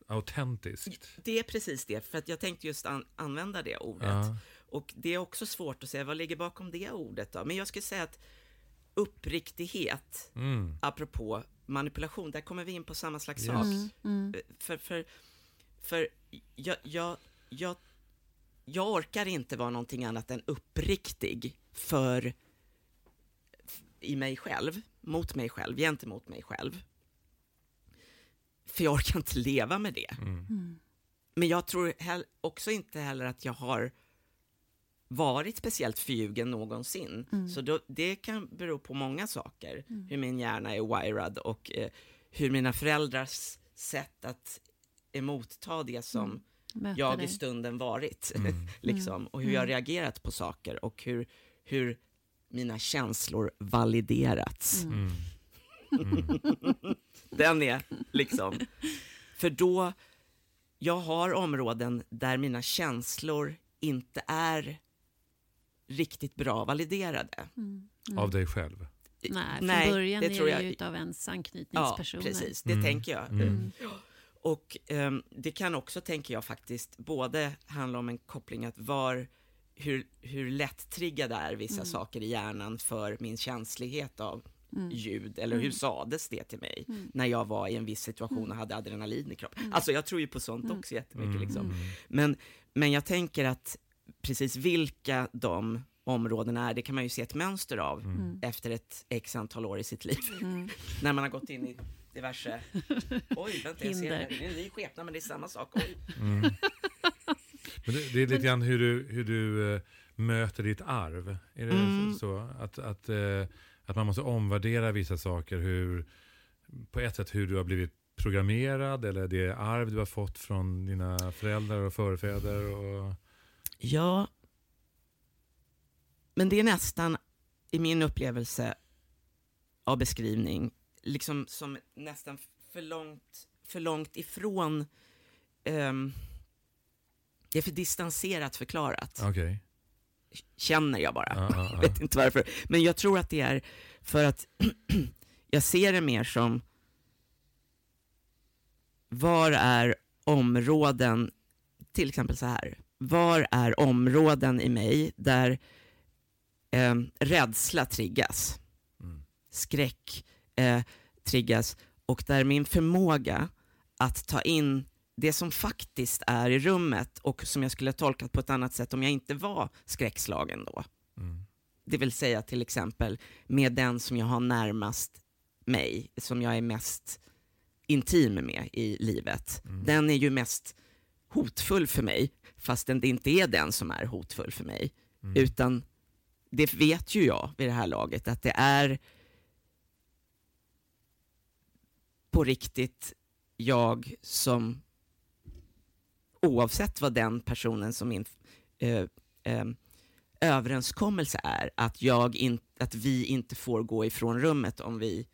A: autentiskt.
F: Det är precis det, för att jag tänkte just an- använda det ordet.
A: Ja.
F: Och det är också svårt att säga, vad ligger bakom det ordet då? Men jag skulle säga att uppriktighet,
A: Mm.
F: apropå manipulation, där kommer vi in på samma slags
A: Yes.
F: sak.
B: Mm, mm.
F: För, för, för jag, jag, jag, jag orkar inte vara någonting annat än uppriktig för i mig själv, mot mig själv, gentemot mig själv. För jag orkar inte leva med det.
A: Mm.
B: Mm.
F: Men jag tror också inte heller att jag har varit speciellt förljugen någonsin.
B: Mm.
F: Så då, det kan bero på många saker.
B: Mm.
F: Hur min hjärna är wired och eh, hur mina föräldrars sätt att emotta det som
B: Mm. Möta
F: jag
B: dig.
F: i stunden varit. (laughs)
A: Mm.
F: liksom, och hur jag har reagerat på saker och hur, hur mina känslor validerats.
A: Mm. Mm. (laughs)
F: Den är liksom... För då, jag har områden där mina känslor inte är riktigt bra validerade.
B: Mm.
A: Av dig själv.
B: Nej, från
F: Nej,
B: början
F: det
B: är
F: tror
B: det
F: jag-
B: ju utav ens
F: Ja,
B: anknytningspersoner.
F: precis. Det
A: Mm.
F: tänker jag.
A: Mm.
F: Och ehm, det kan också, tänker jag faktiskt, både handla om en koppling att var, hur, hur lätt triggade är vissa
B: Mm.
F: saker i hjärnan för min känslighet av
B: Mm.
F: ljud, eller hur sades det till mig
B: Mm.
F: när jag var i en viss situation och hade adrenalin i kroppen. Alltså jag tror ju på sånt
B: Mm.
F: också jättemycket.
A: Mm.
F: Liksom.
A: Mm.
F: Men, men jag tänker att precis vilka de områdena är, det kan man ju se ett mönster av
B: Mm.
F: efter ett x antal år i sitt liv.
B: Mm. (laughs)
F: När man har gått in i diverse... (laughs) Oj, vänta, jag ser
B: Hinder.
F: det. Det är en ny skepnad, men det är samma sak. Oj.
A: Mm. Men det, det är lite grann hur du, hur du eh, möter ditt arv. Är det
F: Mm.
A: så? Att, att, eh, att man måste omvärdera vissa saker. Hur, på ett sätt hur du har blivit programmerad eller det arv du har fått från dina föräldrar och förfäder. Och,
F: Ja, men det är nästan, i min upplevelse av beskrivning, liksom som nästan för långt, för långt ifrån, ehm, det är för distanserat förklarat,
A: Okej.
F: känner jag bara.
A: Ja,
F: Jag
A: ja. (laughs)
F: vet inte varför. Men jag tror att det är för att (clears throat) jag ser det mer som var är områden, till exempel så här, var är områden i mig där eh, rädsla triggas,
A: Mm.
F: skräck eh, triggas och där min förmåga att ta in det som faktiskt är i rummet och som jag skulle ha tolkat på ett annat sätt om jag inte var skräckslagen då.
A: Mm.
F: Det vill säga till exempel med den som jag har närmast mig, som jag är mest intim med i livet.
A: Mm.
F: Den är ju mest hotfull för mig, fastän det inte är den som är hotfull för mig.
A: Mm.
F: Utan det vet ju jag vid det här laget, att det är på riktigt jag som oavsett vad den personen som min eh, eh, överenskommelse är, att, jag in, att vi inte får gå ifrån rummet om vi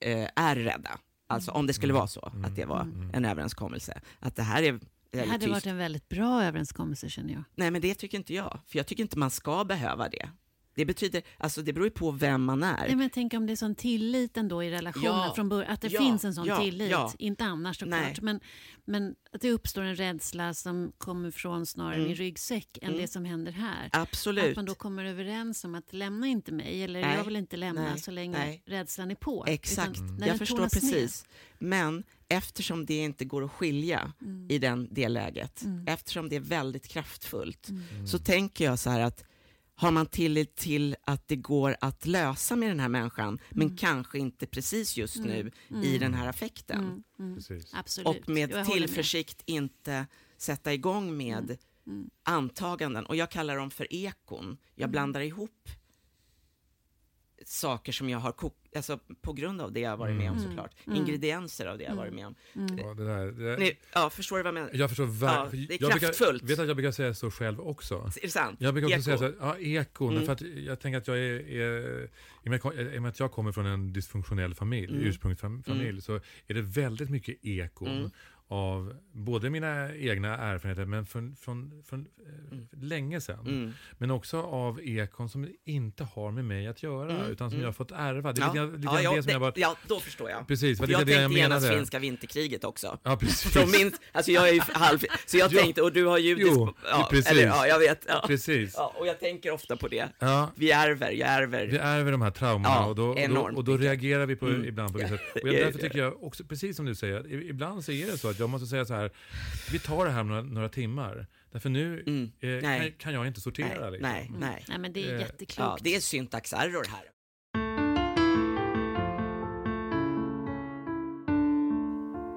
F: eh, är rädda. Alltså om det skulle
A: Mm.
F: vara så, att det var
A: Mm.
F: en överenskommelse. Att det här är
B: Det hade
F: tyst.
B: varit en väldigt bra överenskommelse känner jag.
F: Nej, men det tycker inte jag. För jag tycker inte man ska behöva det. Det betyder, alltså det beror ju på vem man är.
B: Nej, men tänk om det är sån tillit ändå i relationen
F: Ja,
B: från början. Att det
F: ja,
B: finns en sån
F: ja,
B: tillit. Inte annars såklart. Men, men att det uppstår en rädsla som kommer från snarare
F: Mm.
B: min ryggsäck än
F: Mm.
B: det som händer här.
F: Absolut.
B: Att man då kommer överens om att lämna inte mig eller
F: Nej,
B: jag vill inte lämna
F: nej,
B: så länge
F: nej.
B: rädslan är på.
F: Exakt,
B: Utan när
F: jag förstår
B: tonas ner.
F: precis. Men eftersom det inte går att skilja
B: Mm.
F: i den, det läget,
B: Mm.
F: eftersom det är väldigt kraftfullt,
B: Mm.
F: så tänker jag så här att har man tillit till att det går att lösa med den här människan, men kanske inte precis just nu
B: Mm.
F: i den här affekten.
B: Mm. Mm. Absolut.
F: Och med tillförsikt inte sätta igång med
B: Mm.
F: antaganden. Och jag kallar dem för ekon. Jag
B: Mm.
F: blandar ihop saker som jag har kokat, alltså på grund av det jag har varit med om
B: Mm.
F: såklart.
B: Mm.
F: Ingredienser av det jag har varit med om.
B: Mm.
A: Ja, det där, det där.
F: Ni, ja, förstår du vad jag menar?
A: Jag förstår
F: Ja,
A: verkligen.
F: det är
A: jag brukar,
F: kraftfullt.
A: vet att jag brukar säga så själv också.
F: Är det sant?
A: Jag brukar också
F: Eko.
A: säga så ja, ekon,
F: Mm.
A: för att jag tänker att jag är, är i och med- i och med att jag kommer från en dysfunktionell familj,
F: Mm.
A: ursprungsfamilj,
F: Mm.
A: så är det väldigt mycket ekon
F: Mm.
A: Av både mina egna erfarenheter, men från, från, från eh,
F: Mm.
A: länge sedan.
F: Mm.
A: Men också av ekon som inte har med mig att göra,
F: Mm,
A: utan som
F: mm.
A: jag har fått ärva. Det är
F: Ja.
A: lite,
F: Ja, ja,
A: det som jag bara...
F: ja, då förstår jag.
A: Precis,
F: För
A: det
F: jag
A: det jag
F: tänkte genast finska vinterkriget också.
A: Ja, precis.
F: Från min, alltså jag är ju (laughs) halv, så jag
A: Ja.
F: tänkte, och du har judisk,
A: Jo,
F: ja,
A: precis.
F: eller ja, jag vet. Ja.
A: Precis.
F: Ja, och jag tänker ofta på det.
A: Ja,
F: Vi ärver, jag ärver.
A: Vi ärver de här traumorna
F: Ja,
A: och då, och då, och då reagerar vi på,
F: Mm.
A: ibland på det
F: Ja,
A: sättet. Och
F: ja,
A: jag, därför tycker jag också, precis som du säger, ibland så är det så att jag måste säga så här, vi tar det här några, några timmar. Därför nu
F: Mm.
A: eh, kan, kan jag inte sortera.
F: Nej,
A: liksom.
F: nej,
B: Mm.
F: nej.
B: Nej, men det är
A: Eh,
B: jätteklokt.
F: Ja, det är syntaxerror här.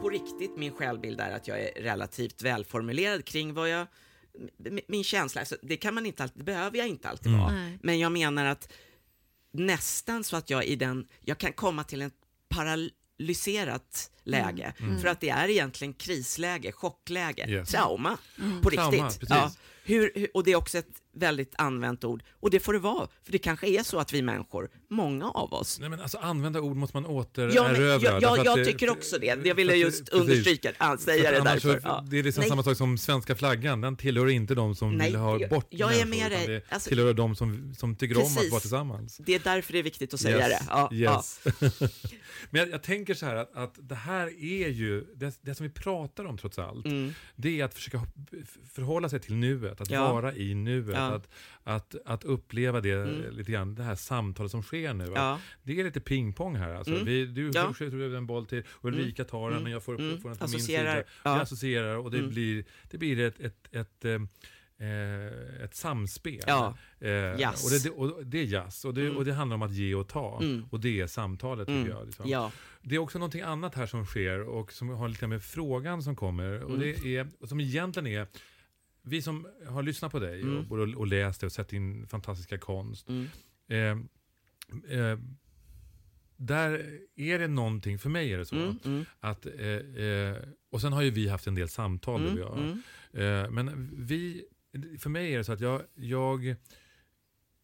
F: På riktigt, min självbild är att jag är relativt välformulerad kring vad jag... Min känsla, alltså, det kan man inte alltid, det behöver jag inte alltid
A: Mm.
F: vara. Men jag menar att nästan så att jag i den, jag kan komma till en analyserat läge. För att det är egentligen krisläge, chockläge,
A: Yes.
F: trauma på
A: Trauma,
F: riktigt.
A: precis.
F: Ja. Hur, och det är också ett väldigt använt ord. Och det får det vara, för det kanske är så att vi människor, många av oss,
A: Nej, men alltså, använda ord måste man
F: Ja,
A: återerövra.
F: jag,
A: därför
F: jag,
A: att
F: jag
A: det-
F: tycker också det. Jag ville just
A: precis.
F: understryka, ja, säga det
A: annars
F: därför. Ja.
A: Det är liksom
F: Nej.
A: samma sak som svenska flaggan, den tillhör inte de som
F: Nej,
A: vill ha
F: jag-
A: bort
F: jag är
A: människor,
F: med dig.
A: Det
F: Alltså-
A: tillhör de som, som tycker om att
F: Precis.
A: vara tillsammans.
F: Det är därför det är viktigt att säga det. Ja, ja.
A: yes. (laughs) Men jag, jag tänker så här att, att det här är ju, det, det som vi pratar om trots allt,
F: Mm.
A: det är att försöka förhålla sig till nuet, att
F: Ja.
A: vara i nuet,
F: Ja.
A: att, att, att uppleva det
F: Mm.
A: lite grann, det här samtalet som sker nu.
F: Ja.
A: Det är lite pingpong här. Alltså.
F: Mm.
A: Vi, du
F: Ja.
A: skjuter över en boll till och Ulrika tar den
F: Mm.
A: och jag får,
F: Mm.
A: får den
F: Associerar.
A: min sida.
F: Ja.
A: Vi associerar och det
F: Mm.
A: blir, det blir ett, ett, ett, eh, eh, ett samspel.
F: Ja.
A: Eh,
F: Jazz.
A: och, det, och det är jazz och det,
F: Mm.
A: och det handlar om att ge och ta.
F: Mm.
A: Och det är samtalet tycker
F: Mm.
A: jag. Liksom.
F: Ja.
A: Det är också någonting annat här som sker och som har lite med frågan som kommer. Och
F: Mm.
A: det är, och som egentligen är, vi som har lyssnat på dig
F: Mm.
A: och, och, läst det och sett din fantastiska konst.
F: Mm.
A: Eh, eh, där är det någonting, för mig är det så,
F: Mm. Mm.
A: att, eh, eh, och sen har ju vi haft en del samtal du och jag.
F: Mm.
A: Eh, men vi, för mig är det så att jag, jag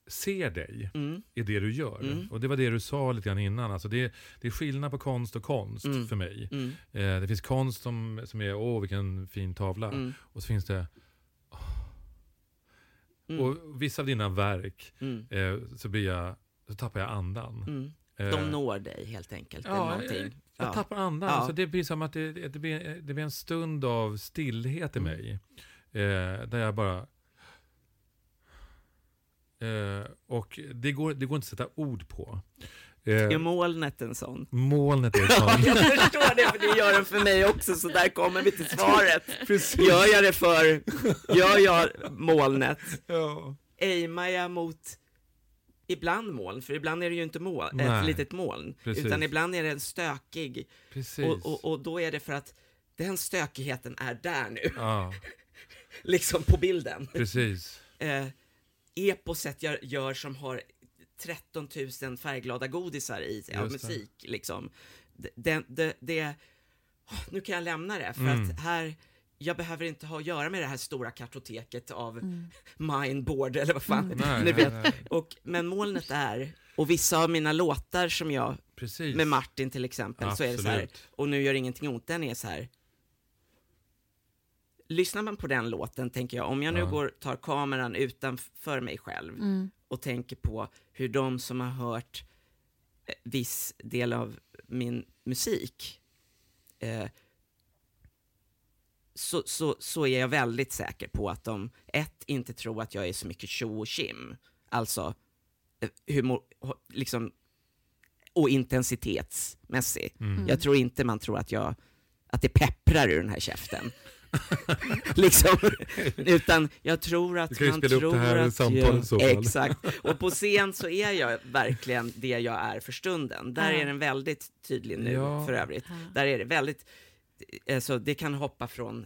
A: ser dig
F: Mm.
A: i det du gör.
F: Mm.
A: Och det var det du sa lite grann innan. Alltså det, det är skillnad på konst och konst
F: Mm.
A: för mig.
F: Mm.
A: Eh, det finns konst som, som är, åh vilken fin tavla.
F: Mm.
A: Och så finns det,
F: Mm.
A: och vissa av dina verk,
F: Mm.
A: eh, så, blir jag, så tappar jag andan.
F: Mm.
A: Eh,
F: De når dig helt enkelt.
A: Ja,
F: någonting.
A: jag, jag
F: Ja.
A: tappar andan.
F: Ja.
A: Så det blir som att det, det, det, blir, det blir en stund av stillhet i
F: Mm.
A: mig. Eh, där jag bara... Eh, och det går, det går inte att sätta ord på. Eh,
F: Är molnet en sån?
A: molnet är
F: Ja, (laughs)
A: sånt.
F: jag förstår det, för det gör den för mig också, så där kommer vi till (laughs) svaret.
A: Precis.
F: Gör jag det för, gör jag molnet,
A: Ja.
F: aimar jag mot ibland moln, för ibland är det ju inte moln, ett litet moln,
A: Precis.
F: utan ibland är det en stökig,
A: Precis.
F: och, och, och då är det för att den stökigheten är där nu,
A: Ja, (laughs)
F: liksom på bilden.
A: precis.
F: Eh, eposet jag gör som har 13 000 färgglada godisar i av
A: Just det.
F: musik, liksom. Det, det, det, nu kan jag lämna det, för
A: Mm.
F: att här, jag behöver inte ha att göra med det här stora kartoteket av
B: Mm.
F: mindboard eller vad fan,
A: Nej,
F: ni
A: nej,
F: vet.
A: nej.
F: Och, men molnet är, och vissa av mina låtar som jag,
A: Precis.
F: med Martin till exempel, så är det så här,
A: Absolut.
F: och nu gör ingenting ont, den är så här. Lyssnar man på den låten, tänker jag, om jag nu
A: Ja.
F: går, tar kameran utanför mig själv
B: Mm.
F: och tänker på hur de som har hört eh, viss del av min musik eh, så, så, så är jag väldigt säker på att de, ett, inte tror att jag är så mycket tjo och kim, alltså eh, humor, liksom, och intensitetsmässig.
A: Mm.
F: Jag tror inte man tror att jag, att det pepprar ur den här käften. (laughs) liksom, utan jag tror att
A: Du kan ju
F: man
A: spela upp
F: tror
A: det här
F: att jag,
A: så.
F: Exakt. Och på scen så är jag verkligen det jag är för stunden. Där
B: Ja.
F: är den väldigt tydlig nu
A: Ja.
F: för övrigt.
B: Ja.
F: Där är det väldigt, alltså det kan hoppa från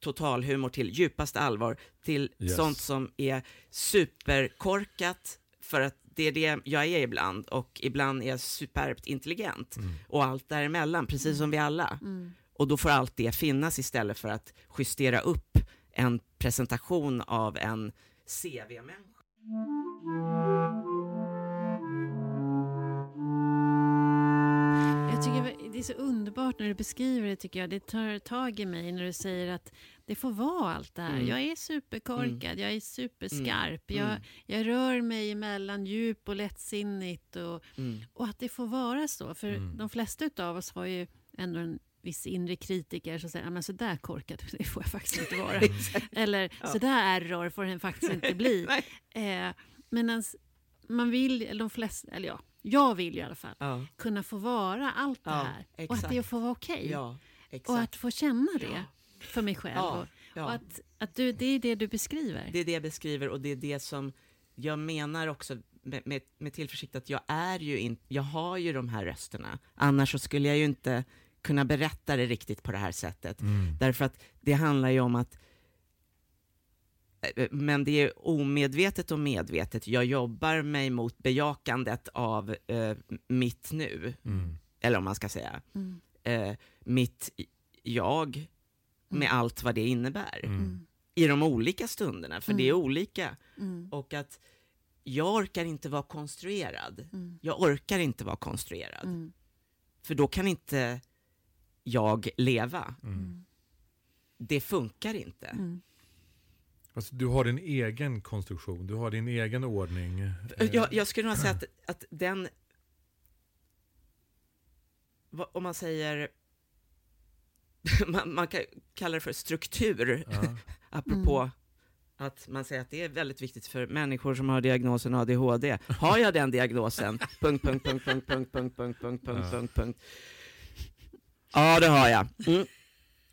F: totalhumor till djupaste allvar till
A: Yes.
F: sånt som är superkorkat för att det är det jag är ibland och ibland är jag superbt intelligent
A: Mm.
F: och allt däremellan, precis som vi alla.
B: Mm.
F: Och då får allt det finnas istället för att justera upp en presentation av en CV-människa.
B: Jag tycker det är så underbart när du beskriver det, tycker jag. Det tar tag i mig när du säger att det får vara allt det här.
F: Mm.
B: Jag är superkorkad, jag är superskarp,
F: Mm.
B: jag, jag rör mig mellan djup och lättsinnigt och,
F: Mm.
B: och att det får vara så. För
A: Mm.
B: de flesta av oss har ju ändå en viss inre kritiker som säger att så där korkad (laughs) det får jag faktiskt inte vara. (laughs) Eller
F: Ja.
B: så där error får den faktiskt (laughs) inte bli. Eh, men man vill, eller de flesta, eller ja, jag vill i alla fall
F: Ja,
B: kunna få vara allt det
F: Ja,
B: här. Och att
F: exakt.
B: det får vara okej.
F: exakt.
B: och att få känna det för mig själv. Och, och att, att du, det är det du beskriver.
F: Det är det jag beskriver och det är det som jag menar också med, med, med tillförsikt att jag är ju in, jag har ju de här rösterna. Annars så skulle jag ju inte kunna berätta det riktigt på det här sättet.
A: Mm.
F: Därför att det handlar ju om att eh, men det är omedvetet och medvetet. Jag jobbar mig mot bejakandet av eh, mitt nu.
A: Mm.
F: eller om man ska säga,
B: Mm.
F: eh, mitt jag med allt vad det innebär
A: Mm.
F: i de olika stunderna, för det är olika.
B: Mm.
F: Och att jag orkar inte vara konstruerad.
B: Mm.
F: Jag orkar inte vara konstruerad,
B: Mm.
F: för då kan inte jag leva.
A: Mm.
F: Det funkar inte.
B: Mm.
A: Alltså, du har din egen konstruktion, du har din egen ordning. Eh,
F: Jag, jag skulle nog säga att, att den... Om man säger... (laughs) Man, man kan kalla det för struktur,
A: Ja. (laughs)
F: apropå att man säger att det är väldigt viktigt för människor som har diagnosen ADHD. Har jag den diagnosen? (laughs) punkt, punkt, punkt, punkt, punkt, punkt, punkt, punkt, punkt,
A: Ja.
F: punkt, punkt. Ja, det har jag. Mm.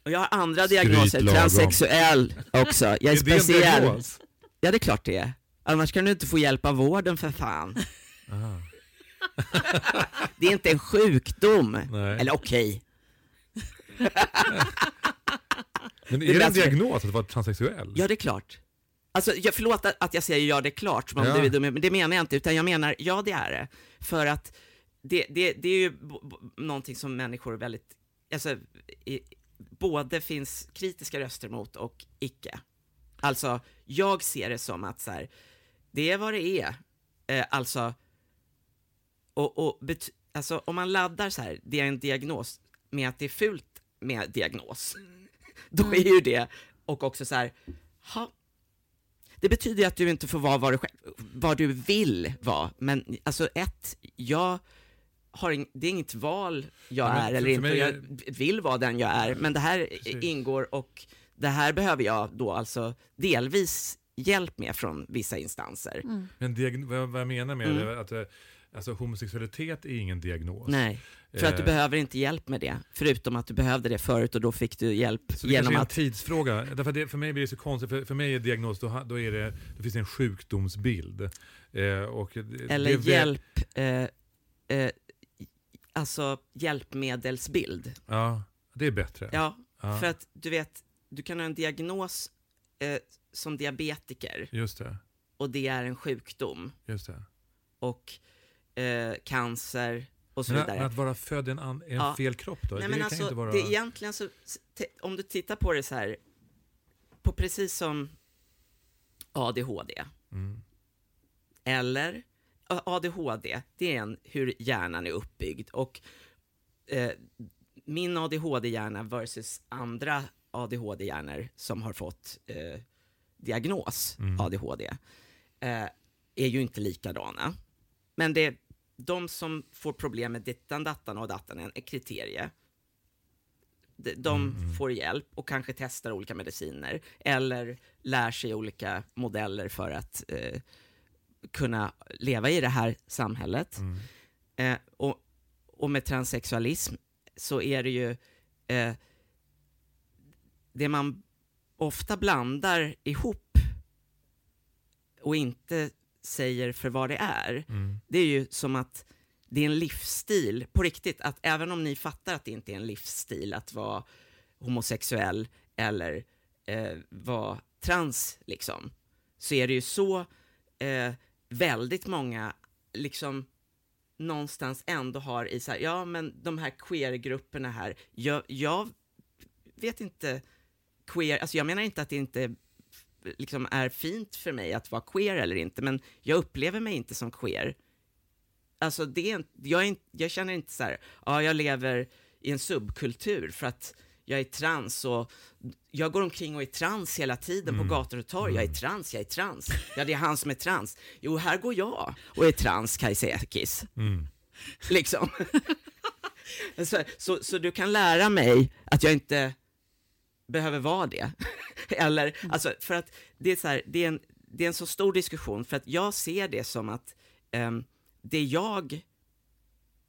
F: Och jag har andra diagnoser,
A: lagom.
F: transsexuell också. Jag är,
A: Är det en
F: speciell.
A: diagnos?
F: Ja, det är klart det är. Annars kan du inte få hjälp av vården för fan.
A: Aha.
F: Det är inte en sjukdom.
A: Nej.
F: Eller okej,
A: Men
F: det
A: är det en
F: läser-
A: diagnos att vara transsexuell?
F: ja det är klart. Alltså, jag, förlåt att- att jag säger ja det är klart, som om
A: Ja.
F: du är dum, men det menar jag inte, utan jag menar ja det är det. För att det, det, det är ju någonting som människor är väldigt, alltså, i, både finns kritiska röster mot och icke. Alltså, jag ser det som att så här, det är vad det är. Eh, alltså, och, och bet, alltså, om man laddar så här, det är en diagnos, med att det är fult med diagnos, (laughs) då är ju det, och också så här, ha, det betyder ju att du inte får vara vad du, själv, vad du vill vara, men alltså ett, jag har ing, det är inget val jag
A: Ja, men
F: är eller inte,
A: mig
F: jag vill vara den jag är, men det här
A: Precis.
F: ingår och det här behöver jag då alltså delvis hjälp med från vissa instanser.
A: Men diagn- vad, vad jag menar med
F: Mm.
A: det är att eh, alltså, homosexualitet är ingen diagnos.
F: Nej, för att du
A: Eh,
F: behöver inte hjälp med det, förutom att du behövde det förut och då fick du hjälp
A: Så det
F: genom
A: är en
F: att...
A: tidsfråga. Därför det, för mig blir det så konstigt, för, för mig är diagnos, då, då, är det, då finns det en sjukdomsbild. Eh, och det,
F: Eller
A: det,
F: hjälp, eh, eh, alltså hjälpmedelsbild.
A: Ja, det är bättre.
F: Ja,
A: Ja,
F: för att du vet, du kan ha en diagnos eh, som diabetiker
A: Just det,
F: och det är en sjukdom
A: just det.
F: och eh, cancer och så
A: Men,
F: vidare.
A: men att vara född i en, en
F: Ja.
A: fel kropp då?
F: Nej,
A: det
F: men
A: kan
F: alltså,
A: inte vara...
F: det är egentligen så, om du tittar på det så här, på precis som ADHD,
A: Mm.
F: eller ADHD, det är en, hur hjärnan är uppbyggd och eh, min ADHD-hjärna versus andra ADHD-hjärnor som har fått eh, diagnos
A: Mm.
F: ADHD eh, är ju inte likadana. Men det, de som får problem med dittan, dattan och dattan är kriterie. De, de
A: Mm, mm.
F: får hjälp och kanske testar olika mediciner eller lär sig olika modeller för att eh, kunna leva i det här samhället.
A: Mm.
F: Eh, och, och med transsexualism så är det ju eh, det man ofta blandar ihop och inte säger för vad det är.
A: Mm.
F: Det är ju som att det är en livsstil, på riktigt, att även om ni fattar att det inte är en livsstil att vara homosexuell eller eh, vara trans, liksom, så är det ju så eh, väldigt många liksom någonstans ändå har i så här, ja men de här queergrupperna här, jag, jag vet inte, queer, alltså jag menar inte att det inte liksom är fint för mig att vara queer eller inte, men jag upplever mig inte som queer. Alltså det är, jag, är jag känner inte så här, ja jag lever i en subkultur för att jag är trans och jag går omkring och är trans hela tiden
A: Mm.
F: på gator och torg. Jag är trans, jag är trans. Ja, det är han som är trans. Jo, här går jag och är trans, Kajsekis.
A: Mm.
F: Liksom. (laughs) så, så, så du kan lära mig att jag inte behöver vara det. (laughs) Eller, alltså, för att det är, så här, det, är en, det är en så stor diskussion, för att jag ser det som att ehm, det jag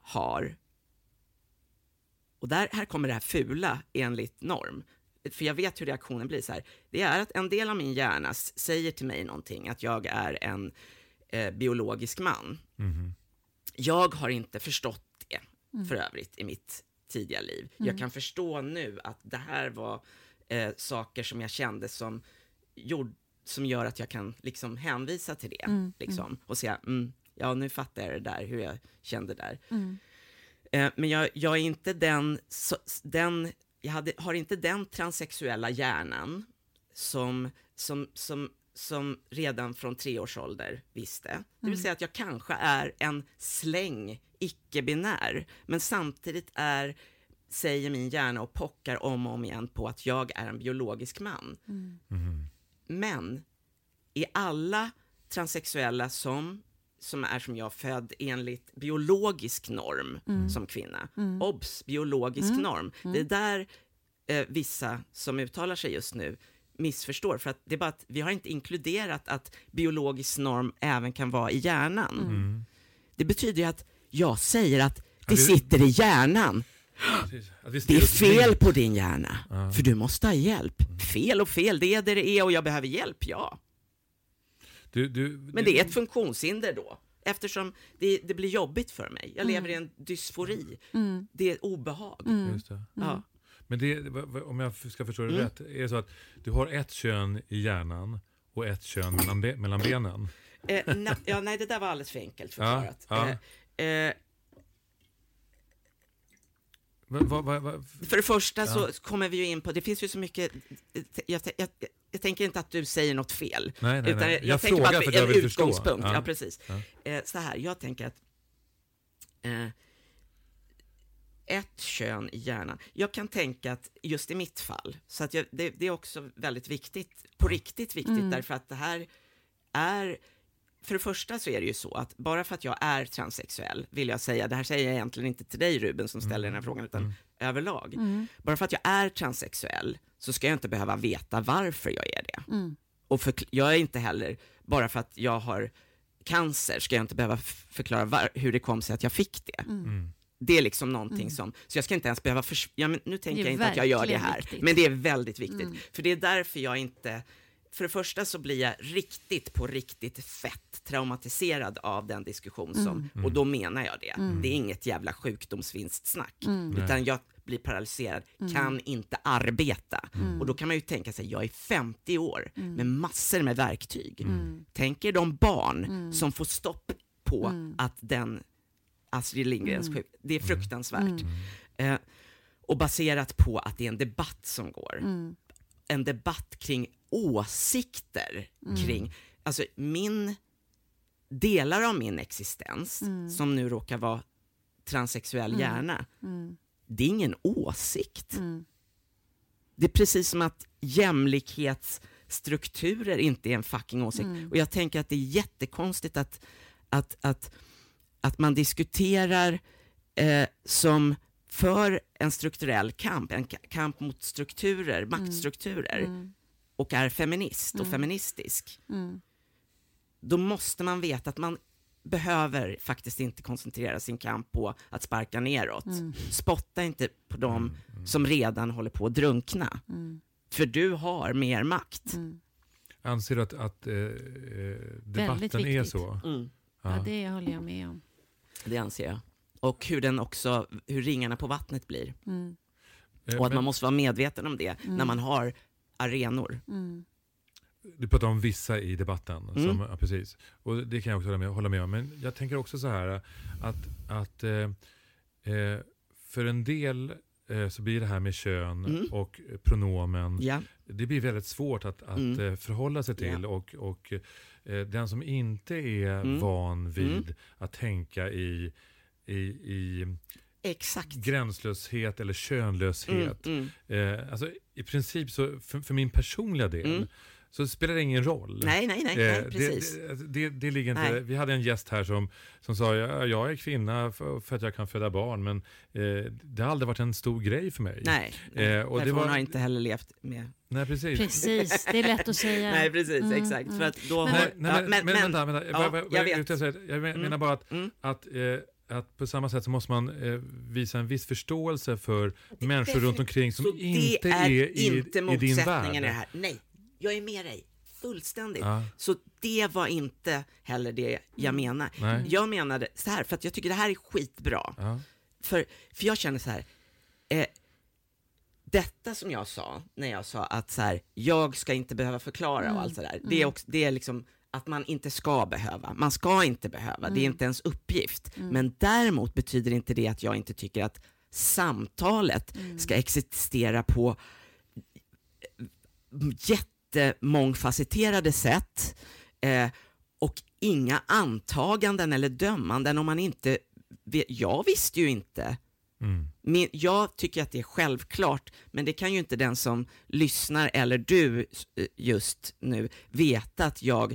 F: har, och där, här kommer det här fula enligt norm, för jag vet hur reaktionen blir så här, det är att en del av min hjärna säger till mig någonting, att jag är en eh, biologisk man.
A: Mhm.
F: Jag har inte förstått det, för övrigt, i mitt tidiga liv.
B: Mm.
F: Jag kan förstå nu att det här var eh, saker som jag kände som, gjord, som gör att jag kan liksom hänvisa till det.
B: Mm,
F: Liksom, och säga, mm, ja nu fattar jag det där, hur jag kände där.
B: Mm.
F: Eh, men jag, jag är inte den, så, den jag hade, har inte den transsexuella hjärnan som, som, som, som redan från tre års ålder visste. Det vill säga att jag kanske är en släng icke-binär, men samtidigt är säger min hjärna och pockar om och om igen på att jag är en biologisk man. Men är alla transsexuella som, som är som jag född enligt biologisk norm som kvinna? Obs! Biologisk norm. Det är där eh, vissa som uttalar sig just nu missförstår. För att det är bara att vi har inte inkluderat att biologisk norm även kan vara i hjärnan. Det betyder ju att jag säger att det sitter i hjärnan. Det är fel på din hjärna, för du måste ha hjälp. Fel och fel, det är det det är och jag behöver hjälp, ja.
A: Du, du,
F: Men det är ett funktionshinder då, eftersom det, det blir jobbigt för mig. Jag lever i en dysfori. Det är obehag.
A: Just det.
F: Ja.
A: Men det, om jag ska förstå
F: Mm.
A: det rätt, är det så att du har ett kön i hjärnan och ett kön mellan, be, mellan benen?
F: Eh, na, ja, nej, det där var alldeles för enkelt förklarat.
A: Ja,
F: Eh, eh,
A: Va, va, va,
F: för det första så kommer vi ju in på, det finns ju så mycket, jag, jag, jag, jag tänker inte att du säger något fel.
A: Nej, nej,
F: utan
A: nej.
F: jag,
A: Jag
F: tänker
A: frågar
F: bara att
A: för
F: vi-
A: att jag
F: en
A: vill förstå.
F: utgångspunkt. Ja.
A: Ja.
F: precis.
A: Ja.
F: Eh, så här, jag tänker att eh, ett kön i hjärnan. Jag kan tänka att just i mitt fall, så att jag, det, det är också väldigt viktigt, på riktigt viktigt, därför att det här är för det första så är det ju så att bara för att jag är transsexuell, vill jag säga, det här säger jag egentligen inte till dig Ruben som ställer den här frågan, utan överlag. Bara för att jag är transsexuell så ska jag inte behöva veta varför jag är det. Och för, jag är inte heller, bara för att jag har cancer, ska jag inte behöva förklara var, hur det kom sig att jag fick det. Det är liksom någonting som, så jag ska inte ens behöva, förs- ja, men nu tänker jag inte att jag gör det här,
B: viktigt.
F: men det är väldigt viktigt. För det är därför jag inte, för det första så blir jag riktigt på riktigt fett traumatiserad av den diskussion som, och då menar jag det. Det är inget jävla sjukdomsvinstsnack, utan jag blir paralyserad, kan inte arbeta. Och då kan man ju tänka sig, jag är 50 år med massor med verktyg. Tänk er de barn som får stopp på att den Astrid Lindgrens sjuk, det är fruktansvärt. Eh, och baserat på att det är en debatt som går. En debatt kring åsikter kring, alltså min, delar av min existens, som nu råkar vara transsexuell hjärna, det är ingen åsikt. Det är precis som att jämlikhetsstrukturer inte är en fucking åsikt. Och jag tänker att det är jättekonstigt att, att, att, att man diskuterar eh, som för en strukturell kamp, en ka- kamp mot strukturer, maktstrukturer, och är feminist och feministisk. Då måste man veta att man behöver faktiskt inte koncentrera sin kamp på att sparka neråt. Spotta inte på dem som redan håller på att drunkna. För du har mer makt.
A: Anser du att, att eh, eh, debatten är så?
F: Mm.
B: Ja, det håller jag med om.
F: Det anser jag. Och hur den också, hur ringarna på vattnet blir.
A: Eh,
F: Och att
A: men
F: man måste vara medveten om det när man har arenor.
A: Du pratar om vissa i debatten.
F: Mm.
A: Som, ja, precis. Och det kan jag också hålla med, hålla med om. Men jag tänker också så här att, att eh, eh, för en del eh, så blir det här med kön
F: Mm.
A: och pronomen
F: Ja.
A: det blir väldigt svårt att, att
F: Mm.
A: eh, förhålla sig till.
F: Ja.
A: Och, och eh, den som inte är
F: Mm.
A: van vid
F: Mm.
A: att tänka i, i, i
F: Exakt.
A: gränslöshet eller könlöshet.
F: Mm, mm.
A: Eh, alltså, I princip, så, för, för min personliga del,
F: Mm.
A: så spelar det ingen roll.
F: Nej, nej, nej,
A: Eh,
F: nej precis.
A: Det, det, det, det ligger inte,
F: Nej.
A: vi hade en gäst här som, som sa ja, jag är kvinna för, för att jag kan föda barn men eh, det har aldrig varit en stor grej för mig.
F: nej, nej.
A: Eh, och
F: Därför
A: det var-
F: hon har inte heller levt med...
A: Nej, precis.
B: Precis, det är lätt att (laughs) säga.
F: Nej, precis,
B: Mm,
F: exakt.
B: mm.
F: För att då
B: Men-
F: har...
A: Nej, nej,
F: ja,
A: men, men, vänta,
F: ja, jag?
A: Jag
F: Mm.
A: menar bara att,
F: Mm.
A: att, eh, att på samma sätt så måste man eh, visa en viss förståelse för människor runt omkring som inte
F: är,
A: är i,
F: inte
A: i din
F: motsättningen i
A: värld.
F: det här. Nej, jag är med dig. Fullständigt.
A: Ja.
F: Så det var inte heller det jag menar.
A: Nej.
F: Jag menade så här, för att jag tycker det här är skitbra.
A: Ja.
F: För, för jag känner så här, eh, detta som jag sa, när jag sa att så här, jag ska inte behöva förklara och allt sådär, det, är också, det är liksom att man inte ska behöva. Man ska inte behöva, det är
B: Mm.
F: inte ens uppgift.
B: Mm.
F: Men däremot betyder inte det att jag inte tycker att samtalet
B: Mm.
F: ska existera på jättemångfacetterade sätt eh, och inga antaganden eller dömanden om man inte vet. Jag visste ju inte.
A: Mm.
F: Min, jag tycker att det är självklart, men det kan ju inte den som lyssnar eller du eh, just nu veta att jag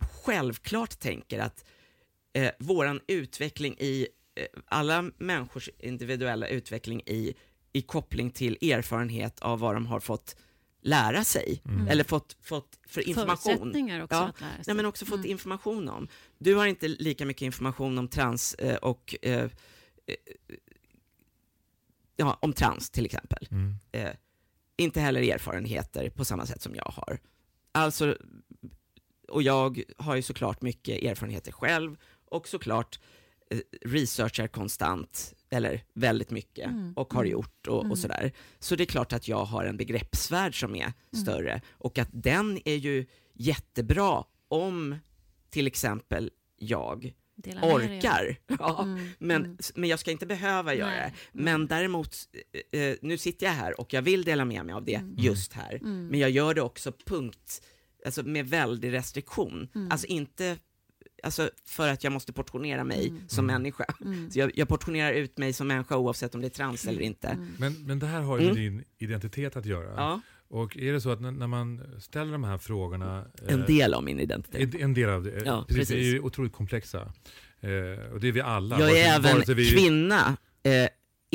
F: självklart tänker att eh, våran utveckling i, eh, alla människors individuella utveckling i, i koppling till erfarenhet av vad de har fått lära sig,
A: Mm.
F: eller fått, fått för information.
B: Förutsättningar också
F: Ja,
B: att lära sig.
F: Nej, men också fått
B: Mm.
F: information om. Du har inte lika mycket information om trans eh, och eh, eh, ja, om trans till exempel.
A: Mm.
F: Eh, inte heller erfarenheter på samma sätt som jag har. Alltså, och jag har ju såklart mycket erfarenheter själv och såklart eh, researchar konstant, eller väldigt mycket,
B: Mm,
F: och har
B: mm,
F: gjort och,
B: mm.
F: och sådär. Så det är klart att jag har en begreppsvärld som är
B: Mm.
F: större och att den är ju jättebra om till exempel jag
B: Dela
F: orkar. Ja,
B: Mm,
F: men,
B: mm.
F: men jag ska inte behöva göra det. Men däremot, eh, eh, nu sitter jag här och jag vill dela med mig av det just här. Men jag gör det också punkt, alltså med väldig restriktion.
B: Mm.
F: Alltså inte alltså för att jag måste portionera mig
B: Mm.
F: som
A: Mm.
F: människa.
B: Mm.
F: Så jag, jag portionerar ut mig som människa oavsett om det är trans eller inte.
B: Mm.
A: Men, men det här har ju
F: Mm.
A: med din identitet att göra.
F: Ja,
A: Och är det så att när, när man ställer de här frågorna...
F: en
A: eh,
F: del av min identitet.
A: En, en del av det.
F: Ja,
A: precis. Det är ju otroligt komplexa. Eh, och det är vi alla.
F: Jag är även
A: vi-
F: kvinna eh,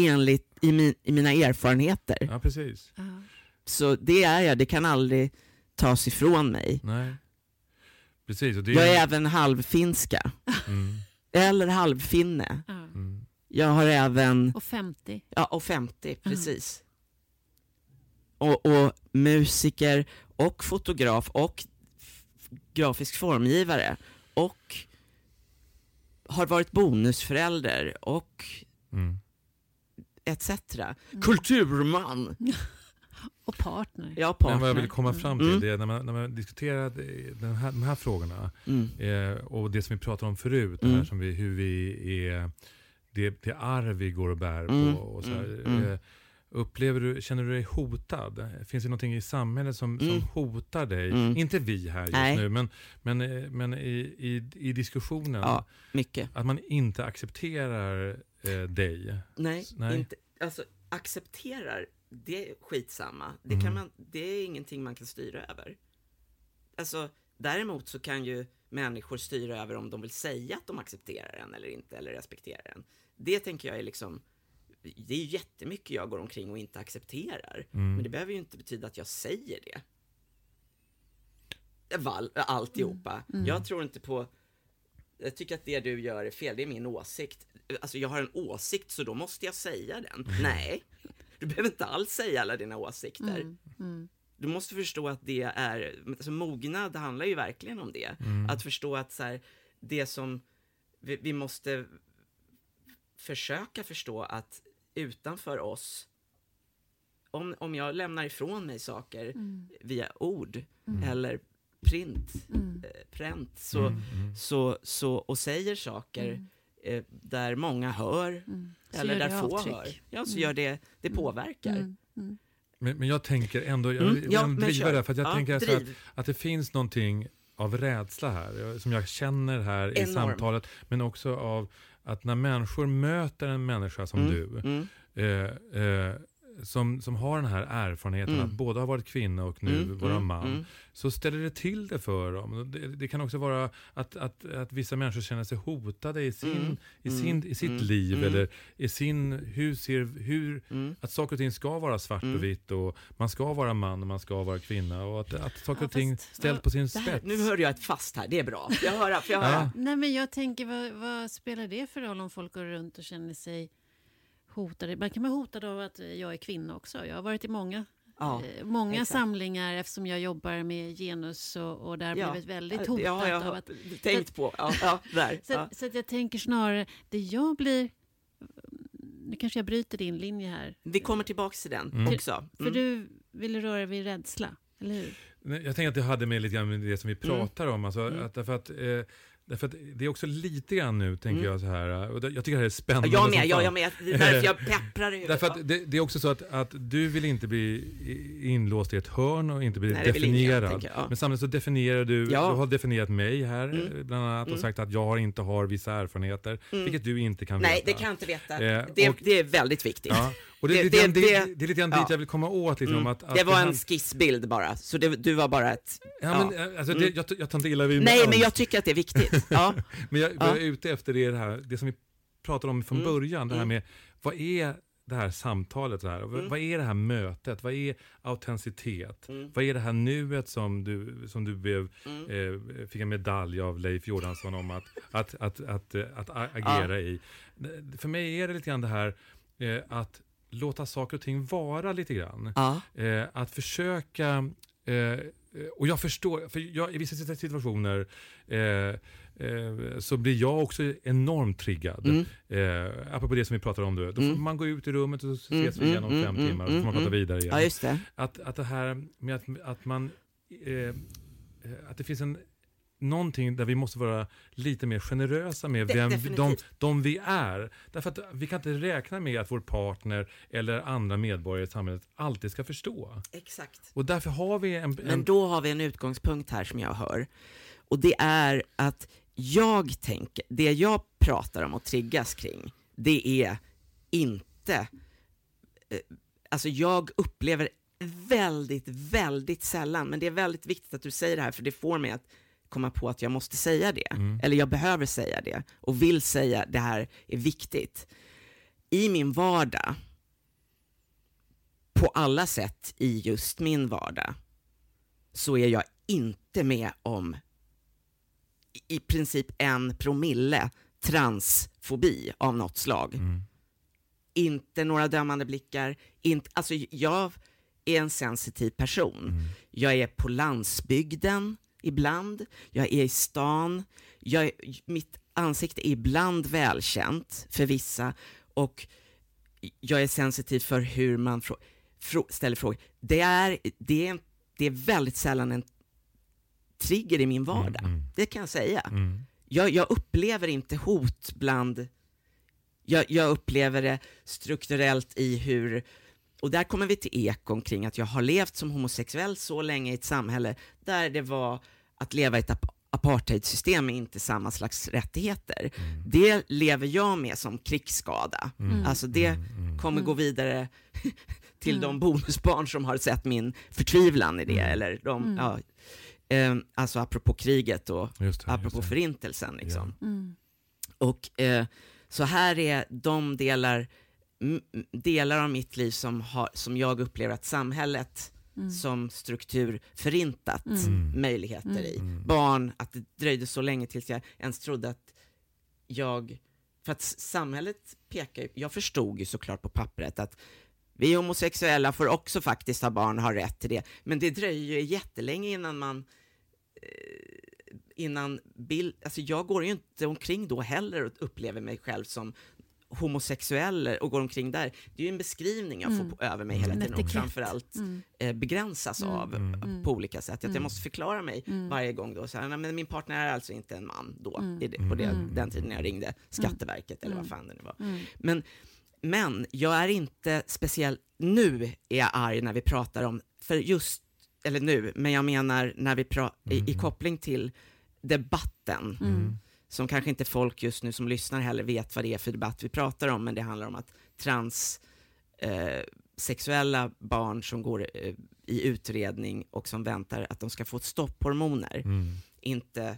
F: enligt i, min, i mina erfarenheter.
A: Ja, precis.
B: Ja.
F: Så det är jag, det kan aldrig tas ifrån mig.
A: Nej. Precis. Och det
F: Jag är även halvfinska,
A: Mm,
F: eller halvfinne.
A: Mm.
F: Jag har även,
B: Och 50.
F: ja och 50 precis. Och, och musiker och fotograf och grafisk formgivare och har varit bonusförälder och
A: Mm.
F: etc.
B: Mm.
F: Kulturman, (laughs)
B: Och partner.
F: ja
A: Men vad jag vill
F: partner.
A: komma fram till
F: Mm.
A: det är när man, när man diskuterar eh, den här, de här frågorna
F: Mm.
A: eh, och det som vi pratade om förut, det
F: Mm.
A: här som vi, hur vi är, det, det arv vi går och bär
F: Mm,
A: på. Och så här,
F: mm, mm.
A: eh, upplever du, känner du dig hotad? Finns det någonting i samhället som,
F: Mm.
A: som hotar dig?
F: Mm.
A: Inte vi här just
F: Nej.
A: nu, men, men, eh, men i, i, i diskussionen.
F: Ja, mycket.
A: Att man inte accepterar eh, dig.
F: Nej,
A: Nej.
F: Inte, alltså accepterar, det är skitsamma. Det, kan
A: Mhm.
F: man, det är ingenting man kan styra över. Alltså, däremot så kan ju människor styra över om de vill säga att de accepterar en eller inte, eller respekterar en. Det tänker jag är liksom, det är jättemycket jag går omkring och inte accepterar.
A: Mm.
F: Men det behöver ju inte betyda att jag säger det. Val, alltihopa.
B: Mm.
F: Jag tror inte på, jag tycker att det du gör är fel, det är min åsikt. Alltså jag har en åsikt så då måste jag säga den. Nej, du behöver inte alls säga alla dina åsikter.
B: Mm. Mm.
F: Du måste förstå att det är, alltså mognad handlar ju verkligen om det.
A: Mm.
F: Att förstå att så här, det som vi, vi måste försöka förstå att utanför oss, om, om jag lämnar ifrån mig saker
B: Mm.
F: via ord
B: Mm.
F: eller print,
B: Mm.
F: eh, pränt, så,
A: Mm, mm.
F: så, så, och säger saker
B: Mm.
F: Eh, där många hör,
B: Mm.
F: Eller där få
B: avtryck.
F: hör, ja, så
B: Mm.
F: gör det, det
B: Mm.
F: påverkar.
B: Mm. Mm.
A: Men, men jag tänker ändå, jag
F: Mm,
A: vill
F: ja,
A: driva det, för att jag
F: Ja,
A: tänker så att,
F: driv.
A: att det finns någonting av rädsla här, eh, som jag känner här i
F: Enorm.
A: samtalet, men också av att när människor möter en människa som
F: Mm,
A: du,
F: mm,
A: eh, eh, som, som har den här erfarenheten
F: Mm.
A: att båda ha varit kvinna och nu
F: mm,
A: vara
F: mm,
A: man,
F: mm.
A: så ställer det till det för dem. Det, det kan också vara att, att, att vissa människor känner sig hotade i, sin,
F: Mm,
A: i,
F: mm,
A: sin, i sitt
F: mm,
A: liv,
F: mm.
A: eller i sin, hur ser, hur,
F: Mm.
A: att saker och ting ska vara svart
F: Mm.
A: och vitt och man ska vara man och man ska vara kvinna och att, att saker
B: Ja,
A: och ting ställs på sin
F: här,
A: spets.
F: nu hörde jag ett fast här, det är bra. Jag? Får jag höra?
A: Ja.
B: Nej, men jag tänker, vad, vad spelar det för roll om folk går runt och känner sig hotade? Man kan vara hotad av att jag är kvinna också. Jag har varit i många,
F: Ja.
B: eh, många
F: exakt.
B: samlingar eftersom jag jobbar med genus och, och där
F: Ja.
B: blivit väldigt hotat
F: har jag
B: av att...
F: tänkt på. Ja, ja, där. (laughs)
B: Så,
F: Ja.
B: så att jag tänker snarare, det jag blir... Nu kanske jag bryter din linje här.
F: Vi kommer tillbaka till den
A: Mm.
F: också.
B: För
F: Mm.
B: du ville röra vid rädsla, eller hur?
A: Jag tänker att det hade med lite grann med det som vi pratar om. Alltså,
F: Mm.
A: att, därför, att, eh, därför att det är också lite grann nu, tänker
F: Mm.
A: jag så här. Och det, jag tycker det här är spännande
F: Jag med, jag, jag med. Det är därför jag (laughs) pepprar i
A: Därför att det, det är också så att, att du vill inte bli inlåst i ett hörn och inte bli
F: Nej, det ingen,
A: definierad.
F: jag. Ja.
A: Men samtidigt så definierar du,
F: Ja.
A: du har definierat mig här
F: Mm.
A: bland annat och
F: Mm.
A: sagt att jag inte har vissa erfarenheter,
F: Mm.
A: vilket du inte kan
F: Nej,
A: veta.
F: det kan jag inte veta.
A: Eh,
F: det,
A: och-
F: det är väldigt viktigt.
A: Ja. Och det, är lite grann,
F: det-
A: det,
F: det-
A: det är lite grann
F: ja.
A: dit jag vill komma åt. Liksom,
F: Mm.
A: att, att
F: det var en skissbild bara, så det, du var bara ett...
A: Ja, men, eh, alltså,
F: Mm.
A: jag, jag tar inte illa vid mig
F: Nej,
A: alls.
F: men jag tycker att det är viktigt. Ja. (laughs)
A: Men jag,
F: Ja.
A: jag är ute efter det här, det som vi pratade om från
F: Mm.
A: början, det här
F: Mm.
A: med vad är det här samtalet, det här? Vad-
F: Mm.
A: vad är det här mötet, vad är autenticitet?
F: Mm.
A: Vad är det här nuet som du, som du blev, eh, fick en medalj av Leif Jordansson om att, (laughs) att, att, att, eh, att, agera i? För mig är det lite grann det här eh, att låta saker och ting vara lite grann.
F: Ja.
A: Eh, att försöka, eh, och jag förstår, för jag, i vissa situationer eh, eh, så blir jag också enormt triggad.
F: Mm.
A: Eh, apropå det som vi pratade om, då, då får
F: Mm.
A: man gå ut i rummet och så
F: Mm,
A: ses vi igen om
F: mm,
A: fem
F: mm,
A: timmar och så får man
F: mm,
A: prata vidare igen.
F: ja, det.
A: Att, att det här med att, att man, eh, eh, att det finns en någonting där vi måste vara lite mer generösa med
F: De-
A: vem, de,
F: definitivt.
A: de vi är. Därför att vi kan inte räkna med att vår partner eller andra medborgare i samhället alltid ska förstå.
F: Exakt.
A: Och därför har vi en...
F: Men
A: en
F: då har vi en utgångspunkt här som jag hör. Och det är att jag tänker, det jag pratar om och triggas kring, det är inte... eh, Alltså jag upplever väldigt, väldigt sällan, men det är väldigt viktigt att du säger det här, för det får mig att komma på att jag måste säga det.
A: Mm.
F: Eller jag behöver säga det och vill säga det här är viktigt. I min vardag, på alla sätt i just min vardag, så är jag inte med om i- princip en promille transfobi av något slag.
A: Mm.
F: Inte några dömande blickar. Inte, alltså jag är en sensitiv person.
A: Mm.
F: Jag är på landsbygden ibland, jag är i stan, jag mitt ansikte är ibland välkänt för vissa och jag är sensitiv för hur man frå, frå, ställer frågor. Det är, det, är, det är väldigt sällan en trigger i min vardag,
A: Mm, mm.
F: det kan jag säga.
A: Mm.
F: Jag, jag upplever inte hot bland... Jag, jag upplever det strukturellt i hur... Och där kommer vi till ekon kring att jag har levt som homosexuell så länge i ett samhälle där det var att leva i ett ap- apartheidsystem med inte samma slags rättigheter. Det lever jag med som krigsskada.
A: Mm.
F: Alltså det
A: Mm, mm.
F: kommer gå vidare (laughs) till
B: Mm.
F: de bonusbarn som har sett min förtvivlan i det.
A: Mm.
F: Eller de,
B: Mm.
F: ja, eh, alltså apropå kriget och
A: Just det,
F: apropå
A: just det.
F: förintelsen. Liksom.
B: Mm.
F: Och eh, så här är de delar, delar av mitt liv som, har, som jag upplever att samhället
B: Mm.
F: som struktur förintat
B: Mm.
F: möjligheter i.
A: Mm.
F: Barn, att det dröjde så länge tills jag ens trodde att jag... För att samhället pekar ju- Jag förstod ju såklart på pappret att vi homosexuella får också faktiskt ha barn och ha rätt till det. Men det dröjer ju jättelänge innan man eh, innan bild, alltså jag går ju inte omkring då heller och upplever mig själv som homosexuell och går omkring där. Det är ju en beskrivning jag
B: Mm.
F: får på, över mig hela
B: En
F: tiden och framförallt
B: Mm.
F: eh, begränsas
B: Mm.
F: av
A: Mm.
F: eh,
B: Mm.
F: på olika sätt. Att
B: Mm.
F: jag måste förklara mig
B: Mm.
F: varje gång då. Så här, "Nej, men min partner är alltså inte en man då,
B: Mm.
F: i det, på det,
B: Mm.
F: den tiden jag ringde Skatteverket eller vad
B: Mm.
F: fan det nu var.
B: Mm.
F: Men, men jag är inte speciellt, nu är jag arg när vi pratar om, för just, eller nu, men jag menar när vi pratar i, i
A: Mm.
F: koppling till debatten,
B: Mm.
F: Som kanske inte folk just nu som lyssnar heller vet vad det är för debatt vi pratar om, men det handlar om att trans eh, barn som går eh, i utredning och som väntar att de ska få stopphormoner,
A: Mm.
F: inte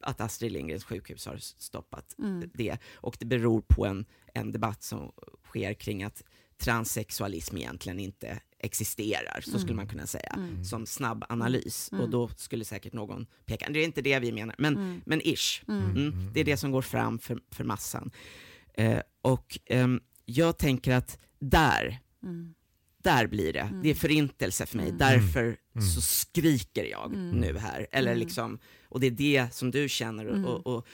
F: att Astrid Lindgrens sjukhus har stoppat
B: Mm.
F: det. Och det beror på en, en debatt som sker kring att transsexualism egentligen inte existerar, så skulle
B: Mm.
F: man kunna säga,
B: Mm.
F: som snabb analys.
B: Mm.
F: Och då skulle säkert någon peka, det är inte det vi menar, men,
B: Mm.
F: men ish.
B: Mm.
F: Mm, det är det som går fram för, för massan. Eh, och ehm, jag tänker att där,
B: Mm.
F: där blir det.
B: Mm.
F: Det är förintelse för mig.
B: Mm.
F: Därför
A: Mm.
F: så skriker jag
B: Mm.
F: nu här. Eller
B: Mm.
F: liksom, och det är det som du känner. Och, och, och,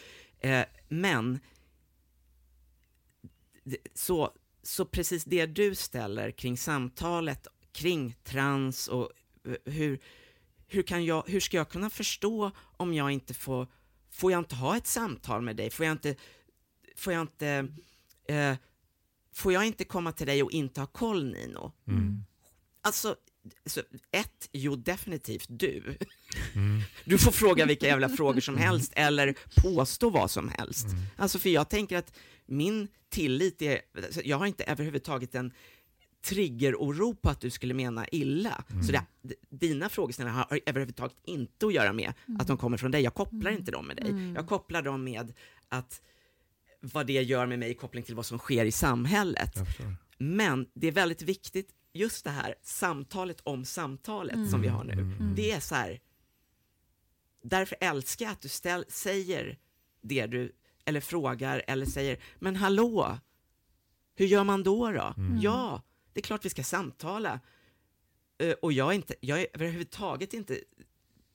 F: eh, men, så, så precis det du ställer kring samtalet kring trans och eh, hur, hur, kan jag, hur ska jag kunna förstå om jag inte får, får jag inte ha ett samtal med dig? Får jag inte, får jag inte, eh, får jag inte komma till dig och inte ha koll Nino?
A: Mm.
F: Alltså, så ett, jo definitivt du.
A: Mm. (laughs)
F: Du får fråga vilka jävla frågor som helst (laughs) eller påstå vad som helst.
A: Mm.
F: Alltså för jag tänker att min tillit är, jag har inte överhuvudtaget en triggeroro på att du skulle mena illa. Så det, dina frågeställningar har överhuvudtaget inte att göra med att de kommer från dig. Jag kopplar inte dem med dig. Jag kopplar dem med att vad det gör med mig i koppling till vad som sker i samhället. Men det är väldigt viktigt, just det här samtalet om samtalet som vi har nu. Det är så här, därför älskar jag att du ställ, säger det du, eller frågar, eller säger, men hallå, hur gör man då då? Ja, det är klart vi ska samtala. Eh, Och jag är, inte, jag är överhuvudtaget inte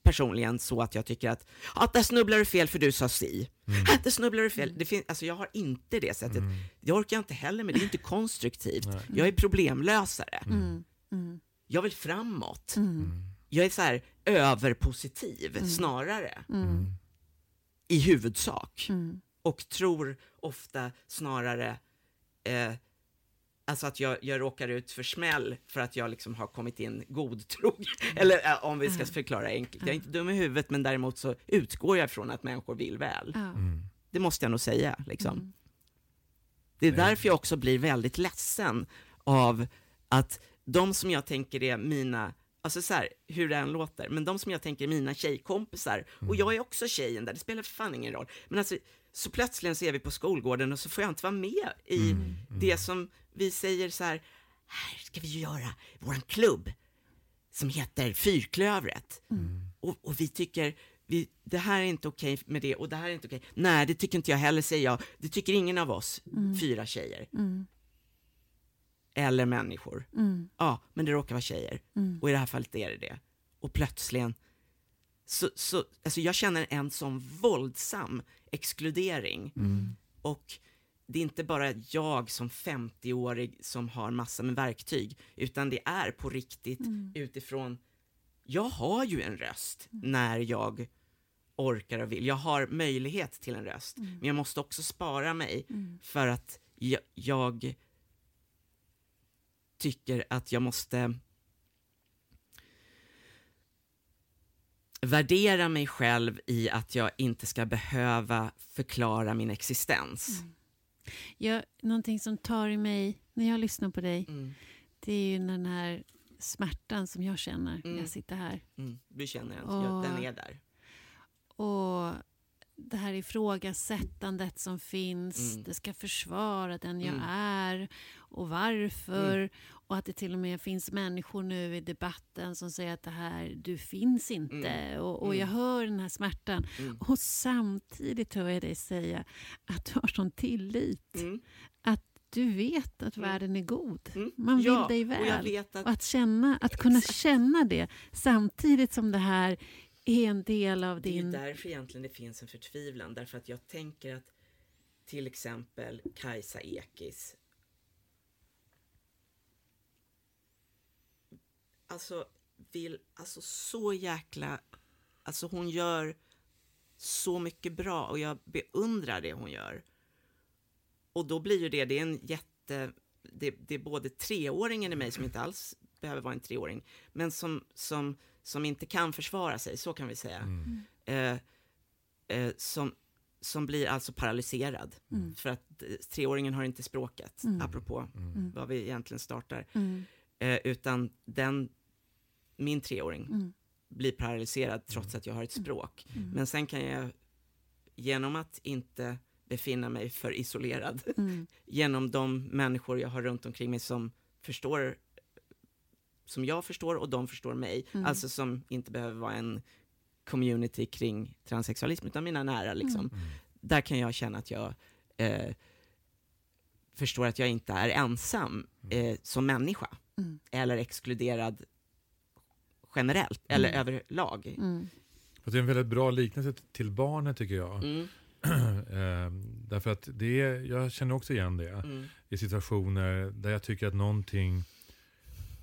F: personligen så att jag tycker att, att där snubblar du fel för du sa si. Att (laughs) där snubblar du fel. Det fin- alltså jag har inte det sättet. Det orkar jag inte heller med, det är inte konstruktivt. Jag är problemlösare.
B: Mm. Mm.
F: Jag vill framåt.
B: Mm.
F: Jag är så här överpositiv snarare,
B: Mm.
F: i huvudsak.
B: Mm.
F: Och tror ofta snarare eh, Alltså att jag, jag råkar ut för smäll för att jag liksom har kommit in godtrogen. (laughs) Eller äh, om vi ska förklara enkelt. Jag är inte dum i huvudet men däremot så utgår jag från att människor vill väl.
A: Mm.
F: Det måste jag nog säga. Liksom.
B: Mm.
F: Det är därför jag också blir väldigt ledsen av att de som jag tänker är mina, alltså så här, hur det än låter, men de som jag tänker är mina tjejkompisar, och jag är också tjejen där, det spelar för fan ingen roll. Men alltså, så plötsligen så är vi på skolgården och så får jag inte vara med i det som vi säger så här, här ska vi göra våran klubb som heter Fyrklövret. Och, och vi tycker, vi, det här är inte okej med det och det här är inte okej. Nej, det tycker inte jag heller, säger jag. Det tycker ingen av oss fyra tjejer.
B: Mm.
F: Eller människor.
B: Mm.
F: Ja, men det råkar vara tjejer.
B: Mm.
F: Och i det här fallet är det det. Och plötsligen, så, så, alltså jag känner en sån våldsam exkludering. Och det är inte bara jag som 50-årig som har massor med verktyg, utan det är på riktigt utifrån, jag har ju en röst när jag orkar och vill. Jag har möjlighet till en röst, men jag måste också spara mig för att jag, jag tycker att jag måste värdera mig själv i att jag inte ska behöva förklara min existens.
B: Jag, någonting som tar i mig när jag lyssnar på dig,
F: Mm.
B: det är ju den här smärtan som jag känner när
F: Mm.
B: jag sitter här.
F: Mm. Du känner den, ja, den är där.
B: Och det här ifrågasättandet som finns,
F: Mm.
B: det ska försvara den jag
F: Mm.
B: är och varför. Och att det till och med finns människor nu i debatten som säger att det här, du finns inte.
F: Mm.
B: Och, och
F: Mm.
B: jag hör den här smärtan.
F: Mm.
B: Och samtidigt hör jag dig säga att du har sån tillit.
F: Mm.
B: Att du vet att
F: Mm.
B: världen är god.
F: Mm.
B: Man vill
F: ja,
B: dig
F: Och
B: väl.
F: vet att,
B: Och att, känna, att kunna
F: Exakt.
B: känna det samtidigt som det här är en del av
F: det är
B: din...
F: därför egentligen det finns en förtvivlan. Därför att jag tänker att till exempel Kajsa Ekis alltså vill, alltså så jäkla, alltså hon gör så mycket bra och jag beundrar det hon gör. Och då blir ju det, det är en jätte, det, det är både treåringen i mig som inte alls behöver vara en treåring, men som, som, som inte kan försvara sig, så kan vi säga.
A: Mm.
F: Eh, eh, som, som blir alltså paralyserad.
B: Mm.
F: För att eh, treåringen har inte språket,
B: Mm.
F: apropå
A: Mm.
F: vad vi egentligen startar.
B: Mm,
F: Eh, utan den, min treåring
B: mm,
F: blir paralyserad trots att jag har ett språk.
B: mm,
F: Men sen kan jag, genom att inte befinna mig för isolerad,
B: mm, (laughs)
F: genom de människor jag har runt omkring mig som förstår, som jag förstår och de förstår mig,
B: Mm.
F: alltså som inte behöver vara en community kring transsexualism, utan mina nära liksom.
A: Mm.
F: Där kan jag känna att jag eh, förstår att jag inte är ensam eh, som människa,
B: mm,
F: eller exkluderad generellt, eller
B: Mm.
F: överlag.
B: mm,
A: Det är en väldigt bra liknelse till barnet tycker jag.
F: Mm, (clears throat)
A: Ehm, därför att det är, jag känner också igen det
F: mm,
A: i situationer där jag tycker att någonting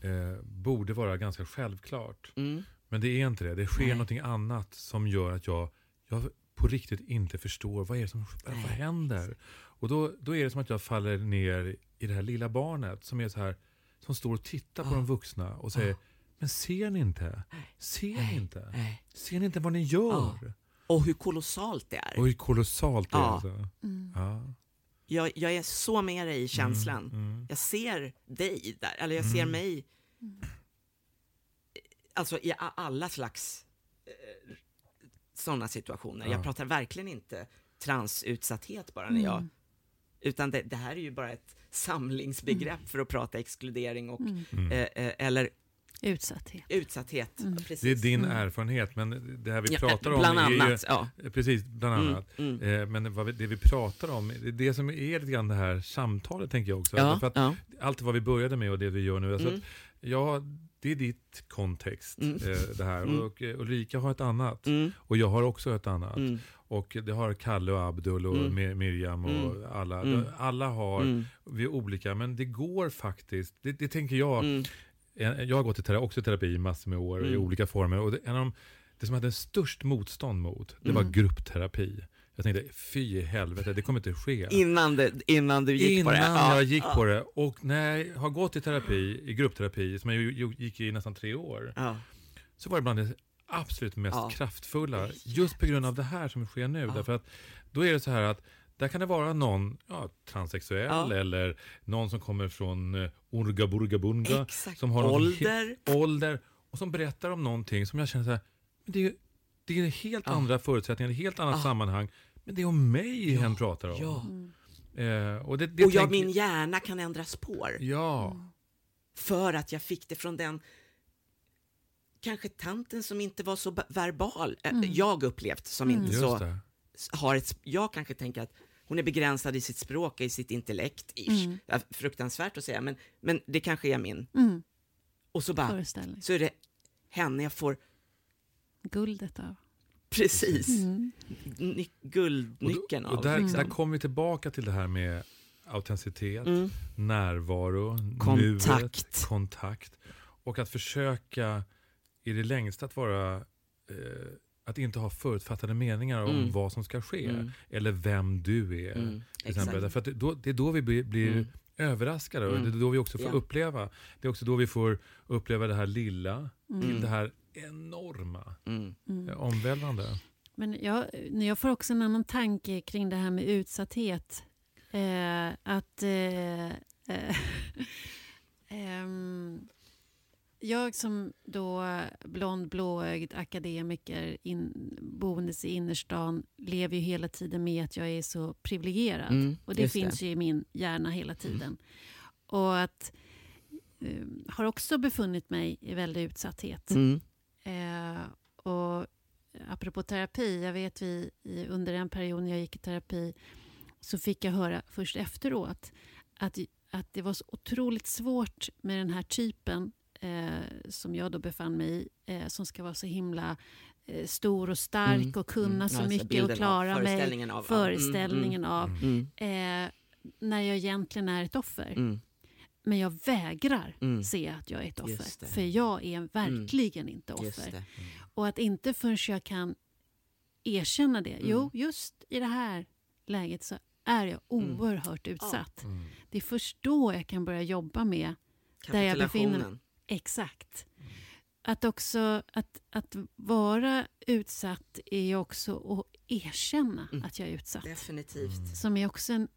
A: eh, borde vara ganska självklart.
F: mm,
A: Men det är inte det. Det sker
F: Nej.
A: någonting annat som gör att jag, jag på riktigt inte förstår vad är det som vad händer. Och då, då är det som att jag faller ner i det här lilla barnet som är så här som står och tittar på
F: Ja.
A: de vuxna och säger
F: Ja.
A: Men ser ni inte? Ser ni inte? Ser ni inte vad ni gör?
F: Ja. Och hur kolossalt det är.
A: Och hur kolossalt det är.
F: Ja.
A: Alltså.
B: Mm.
A: Ja.
F: Jag, jag är så med dig i känslan.
A: Mm, mm.
F: Jag ser dig där, eller jag ser
A: Mm.
F: mig alltså i alla slags eh, sådana situationer.
A: Ja.
F: Jag pratar verkligen inte transutsatthet bara när jag,
B: Mm.
F: utan det, det här är ju bara ett samlingsbegrepp för att prata exkludering och,
B: Mm.
A: Mm.
F: eh, eh, eller
B: Utsatthet.
F: utsatthet.
B: Mm.
F: Precis.
A: Det är din
B: Mm.
A: erfarenhet, men det här vi
F: Ja,
A: pratar om
F: bland
A: är ju...
F: annat, ja.
A: Precis, bland
F: Mm,
A: annat.
F: mm.
A: Eh, Men vad vi, det vi pratar om, det som är lite grann det här samtalet tänker jag också.
F: Ja,
A: För att
F: ja.
A: Allt vad vi började med och det vi gör nu, alltså
F: Mm.
A: att, ja, det är ditt kontext
F: Mm.
A: eh, det här.
F: Mm.
A: Och eh, Ulrika har ett annat.
F: Mm,
A: Och jag har också ett annat.
F: mm,
A: Och det har Kalle och Abdul och
F: Mm.
A: Mir- Miriam och
F: Mm.
A: alla.
F: Mm.
A: Alla har,
F: mm,
A: vi är olika, men det går faktiskt, det, det tänker jag,
F: mm,
A: jag har gått i terapi, också i terapi i massor med år i
F: Mm.
A: olika former. Och det, en av de, det som jag hade störst motstånd mot, det var
F: Mm.
A: gruppterapi. Jag tänkte, fy i helvete, det kommer inte ske.
F: Innan, det, innan du gick
A: Innan
F: på det? Ja,
A: jag gick
F: ja,
A: på det. Och när jag har gått i terapi, i gruppterapi, som jag gick i nästan tre år,
F: Ja,
A: så var det bland det absolut mest
F: Ja.
A: kraftfulla. Just på grund av det här som sker nu. Därför att då är det så här att där kan det vara någon ja, transsexuell
F: Ja.
A: eller någon som kommer från Urga Burga Bunga,
F: exakt.
A: som har
F: Ålder.
A: ålder och som berättar om någonting som jag känner så här, men det är, det är helt
F: Ja.
A: andra förutsättningar, ett helt annat
F: Ja.
A: sammanhang. Men det är om mig
F: Ja.
A: hen pratar om.
F: Ja.
B: Mm.
A: Eh, och det, det
F: Och jag,
A: tänker-
F: min hjärna kan ändra spår.
A: Ja,
F: För att jag fick det från den kanske tanten som inte var så ba- verbal. Äh,
B: Mm.
F: Jag upplevt som
B: Mm.
F: inte
A: just
F: så
A: det.
F: har ett, jag kanske tänker att hon är begränsad i sitt språk, i sitt intellekt, ish.
B: Mm.
F: Fruktansvärt att säga, men, men det kanske är min.
B: Mm.
F: Och så bara, så är det henne jag får
B: Guldet av.
F: precis
B: Mm.
F: ny,
A: Och,
F: guldnyckeln
A: och
F: av.
A: där,
F: liksom.
A: där kommer vi tillbaka till det här med autenticitet,
F: mm.
A: närvaro, nuet,
F: Kontakt.
A: kontakt. Och att försöka i det längsta att vara eh, att inte ha förutfattade meningar om
F: Mm.
A: vad som ska ske.
F: Mm.
A: Eller vem du är.
F: Mm.
A: Till exempel. Att det, då, det är då vi blir, blir
F: Mm.
A: överraskade och
F: Mm.
A: det är då vi också får
F: Ja.
A: uppleva. Det är också då vi får uppleva det här lilla till
F: Mm.
A: det här enorma,
F: Mm.
B: Mm.
A: eh, omvälvande.
B: Men jag, jag får också en annan tanke kring det här med utsatthet. Eh, att eh, eh, (laughs) ehm, jag som då blond, blåögd akademiker in, boendes i innerstan lever ju hela tiden med att jag är så privilegierad.
F: Mm.
B: Och det finns ju i min hjärna hela tiden. Och att eh, har också befunnit mig i väldig utsatthet.
F: Mm.
B: Eh, och apropå terapi, jag vet vi under den perioden jag gick i terapi så fick jag höra först efteråt att, att det var så otroligt svårt med den här typen eh, som jag då befann mig i, eh, som ska vara så himla eh, stor och stark
F: Mm.
B: och kunna
F: Mm.
B: så
F: Alltså
B: mycket och
F: av,
B: klara mig.
F: föreställningen av.
B: Föreställningen av.
F: Mm.
B: Eh, när jag egentligen är ett offer.
F: Mm.
B: Men jag vägrar
F: Mm.
B: se att jag är ett offer. För jag är verkligen inte offer. Och att inte förrän jag kan erkänna det.
F: Mm.
B: Jo, just i det här läget så är jag
F: Mm.
B: oerhört utsatt.
A: Mm.
B: Det är först då jag kan börja jobba med där jag befinner mig. Exakt. Att också att, att vara utsatt är ju också att erkänna
F: Mm.
B: att jag är utsatt.
F: Definitivt.
B: Som är också en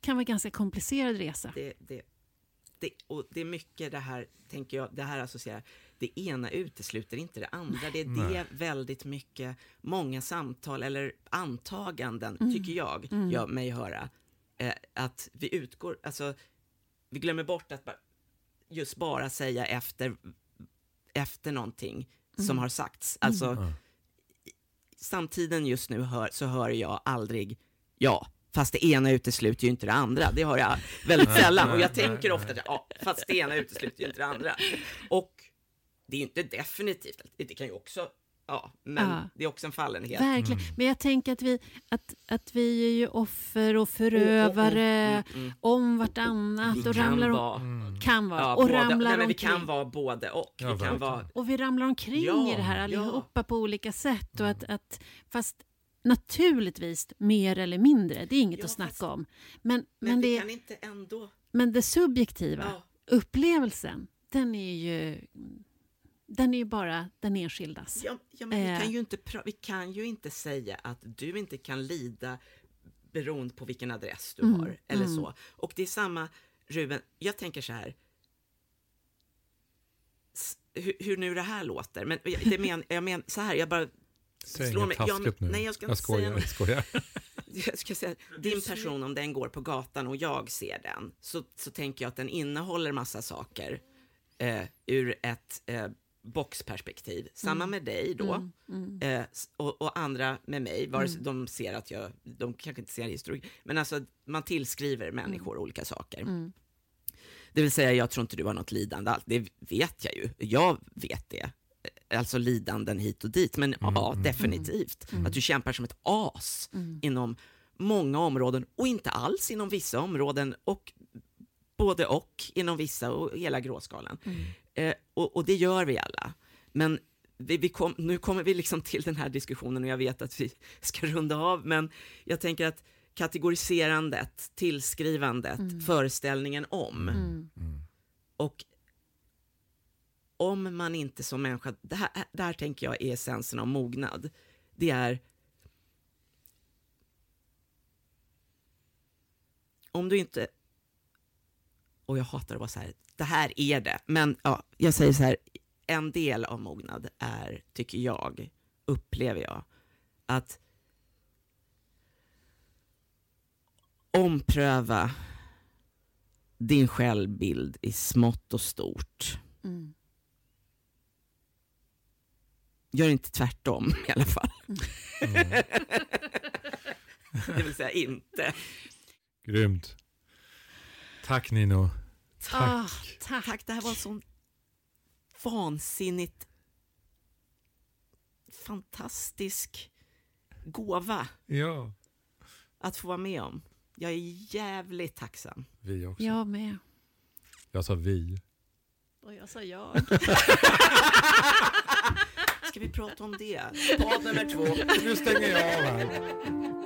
B: kan vara ganska komplicerad resa.
F: Det, det, det, och det är mycket det här, tänker jag, det här associerar, det ena utesluter inte det andra. Det är det
A: Nej.
F: väldigt mycket, många samtal eller antaganden,
B: Mm.
F: tycker jag,
B: Mm.
F: gör mig höra. Eh, att vi utgår, alltså, vi glömmer bort att bara, just bara säga efter, efter någonting som
B: Mm.
F: har sagts. Alltså,
A: Ja.
F: samtiden just nu hör, så hör jag aldrig ja, fast det ena utesluter ju inte det andra. Det har jag väldigt (laughs) sällan. Och jag tänker ofta att ja, fast det ena utesluter ju inte det andra. Och det är ju inte definitivt, det kan ju också ja, men
B: Ja.
F: det är också en fallenhet.
B: Verkligen. Men jag tänker att vi, att, att vi är ju offer och förövare
F: Mm, mm.
B: om vartannat
F: Vi
B: och
F: kan
B: ramlar om,
F: vara,
B: kan vara
F: ja,
B: och
F: både,
B: ramlar
F: nej, men vi
B: omkring.
F: kan vara både och.
A: Ja,
F: vi kan vara,
B: Och vi ramlar omkring
F: Ja,
B: i det här
F: ja.
B: allihopa på olika sätt. Och att, att, fast naturligtvis mer eller mindre, det är inget
F: Ja,
B: att snacka
F: fast-
B: om. Men,
F: men,
B: men, det,
F: kan inte ändå...
B: men det subjektiva,
F: Ja,
B: upplevelsen, den är ju den är ju bara den enskildas.
F: ja, ja, men vi,
B: Eh.
F: kan ju inte vi kan ju inte säga att du inte kan lida beroende på vilken adress du
B: Mm,
F: har. Eller
B: mm.
F: så. Och det är samma, Ruben, jag tänker så här. S- Hur, hur nu det här låter, men jag, det men, jag men, så här, jag bara
A: Säg
F: slår
A: inget
F: mig. Ja,
A: taskigt nu.
F: nej, jag ska
A: jag
F: inte
A: skojar.
F: säga
A: Jag skojar. (laughs)
F: jag ska säga, din person om den går på gatan och jag ser den, så, så tänker jag att den innehåller massa saker eh, ur ett eh, boxperspektiv. Samma med dig då,
B: Mm, mm.
F: eh, och, och andra med mig, vare sig de ser att jag, de kanske inte ser historik, men alltså man tillskriver människor olika saker.
B: Mm.
F: Det vill säga, jag tror inte du har något lidande alls. Det vet jag ju. Jag vet det. Alltså lidanden hit och dit. Men ja, definitivt. Att du kämpar som ett as inom många områden och inte alls inom vissa områden och både och inom vissa och hela gråskalan. Eh, och, och det gör vi alla. Men vi, vi kom, nu kommer vi liksom till den här diskussionen och jag vet att vi (laughs) ska runda av, men jag tänker att kategoriserandet, tillskrivandet, föreställningen om
B: Mm.
F: och om man inte som människa, det här, det här tänker jag är essensen av mognad, det är om du inte, och jag hatar att vara så här, det här är det, men ja, jag säger så här, en del av mognad är, tycker jag, upplever jag, att ompröva din självbild i smått och stort.
B: Mm.
F: Gör inte tvärtom (laughs) i alla fall.
A: Mm.
F: Det vill säga inte.
A: Grymt. Tack Nino. Tack.
B: Ah, tack.
F: Tack, det här var sån vansinnigt fantastisk gåva
A: Ja,
F: att få vara med om. Jag är jävligt tacksam.
A: vi också.
B: Jag med.
A: Jag sa vi.
B: Och jag sa jag. (laughs)
F: Ska vi prata om det? Podd nummer två.
A: Nu stänger jag av här.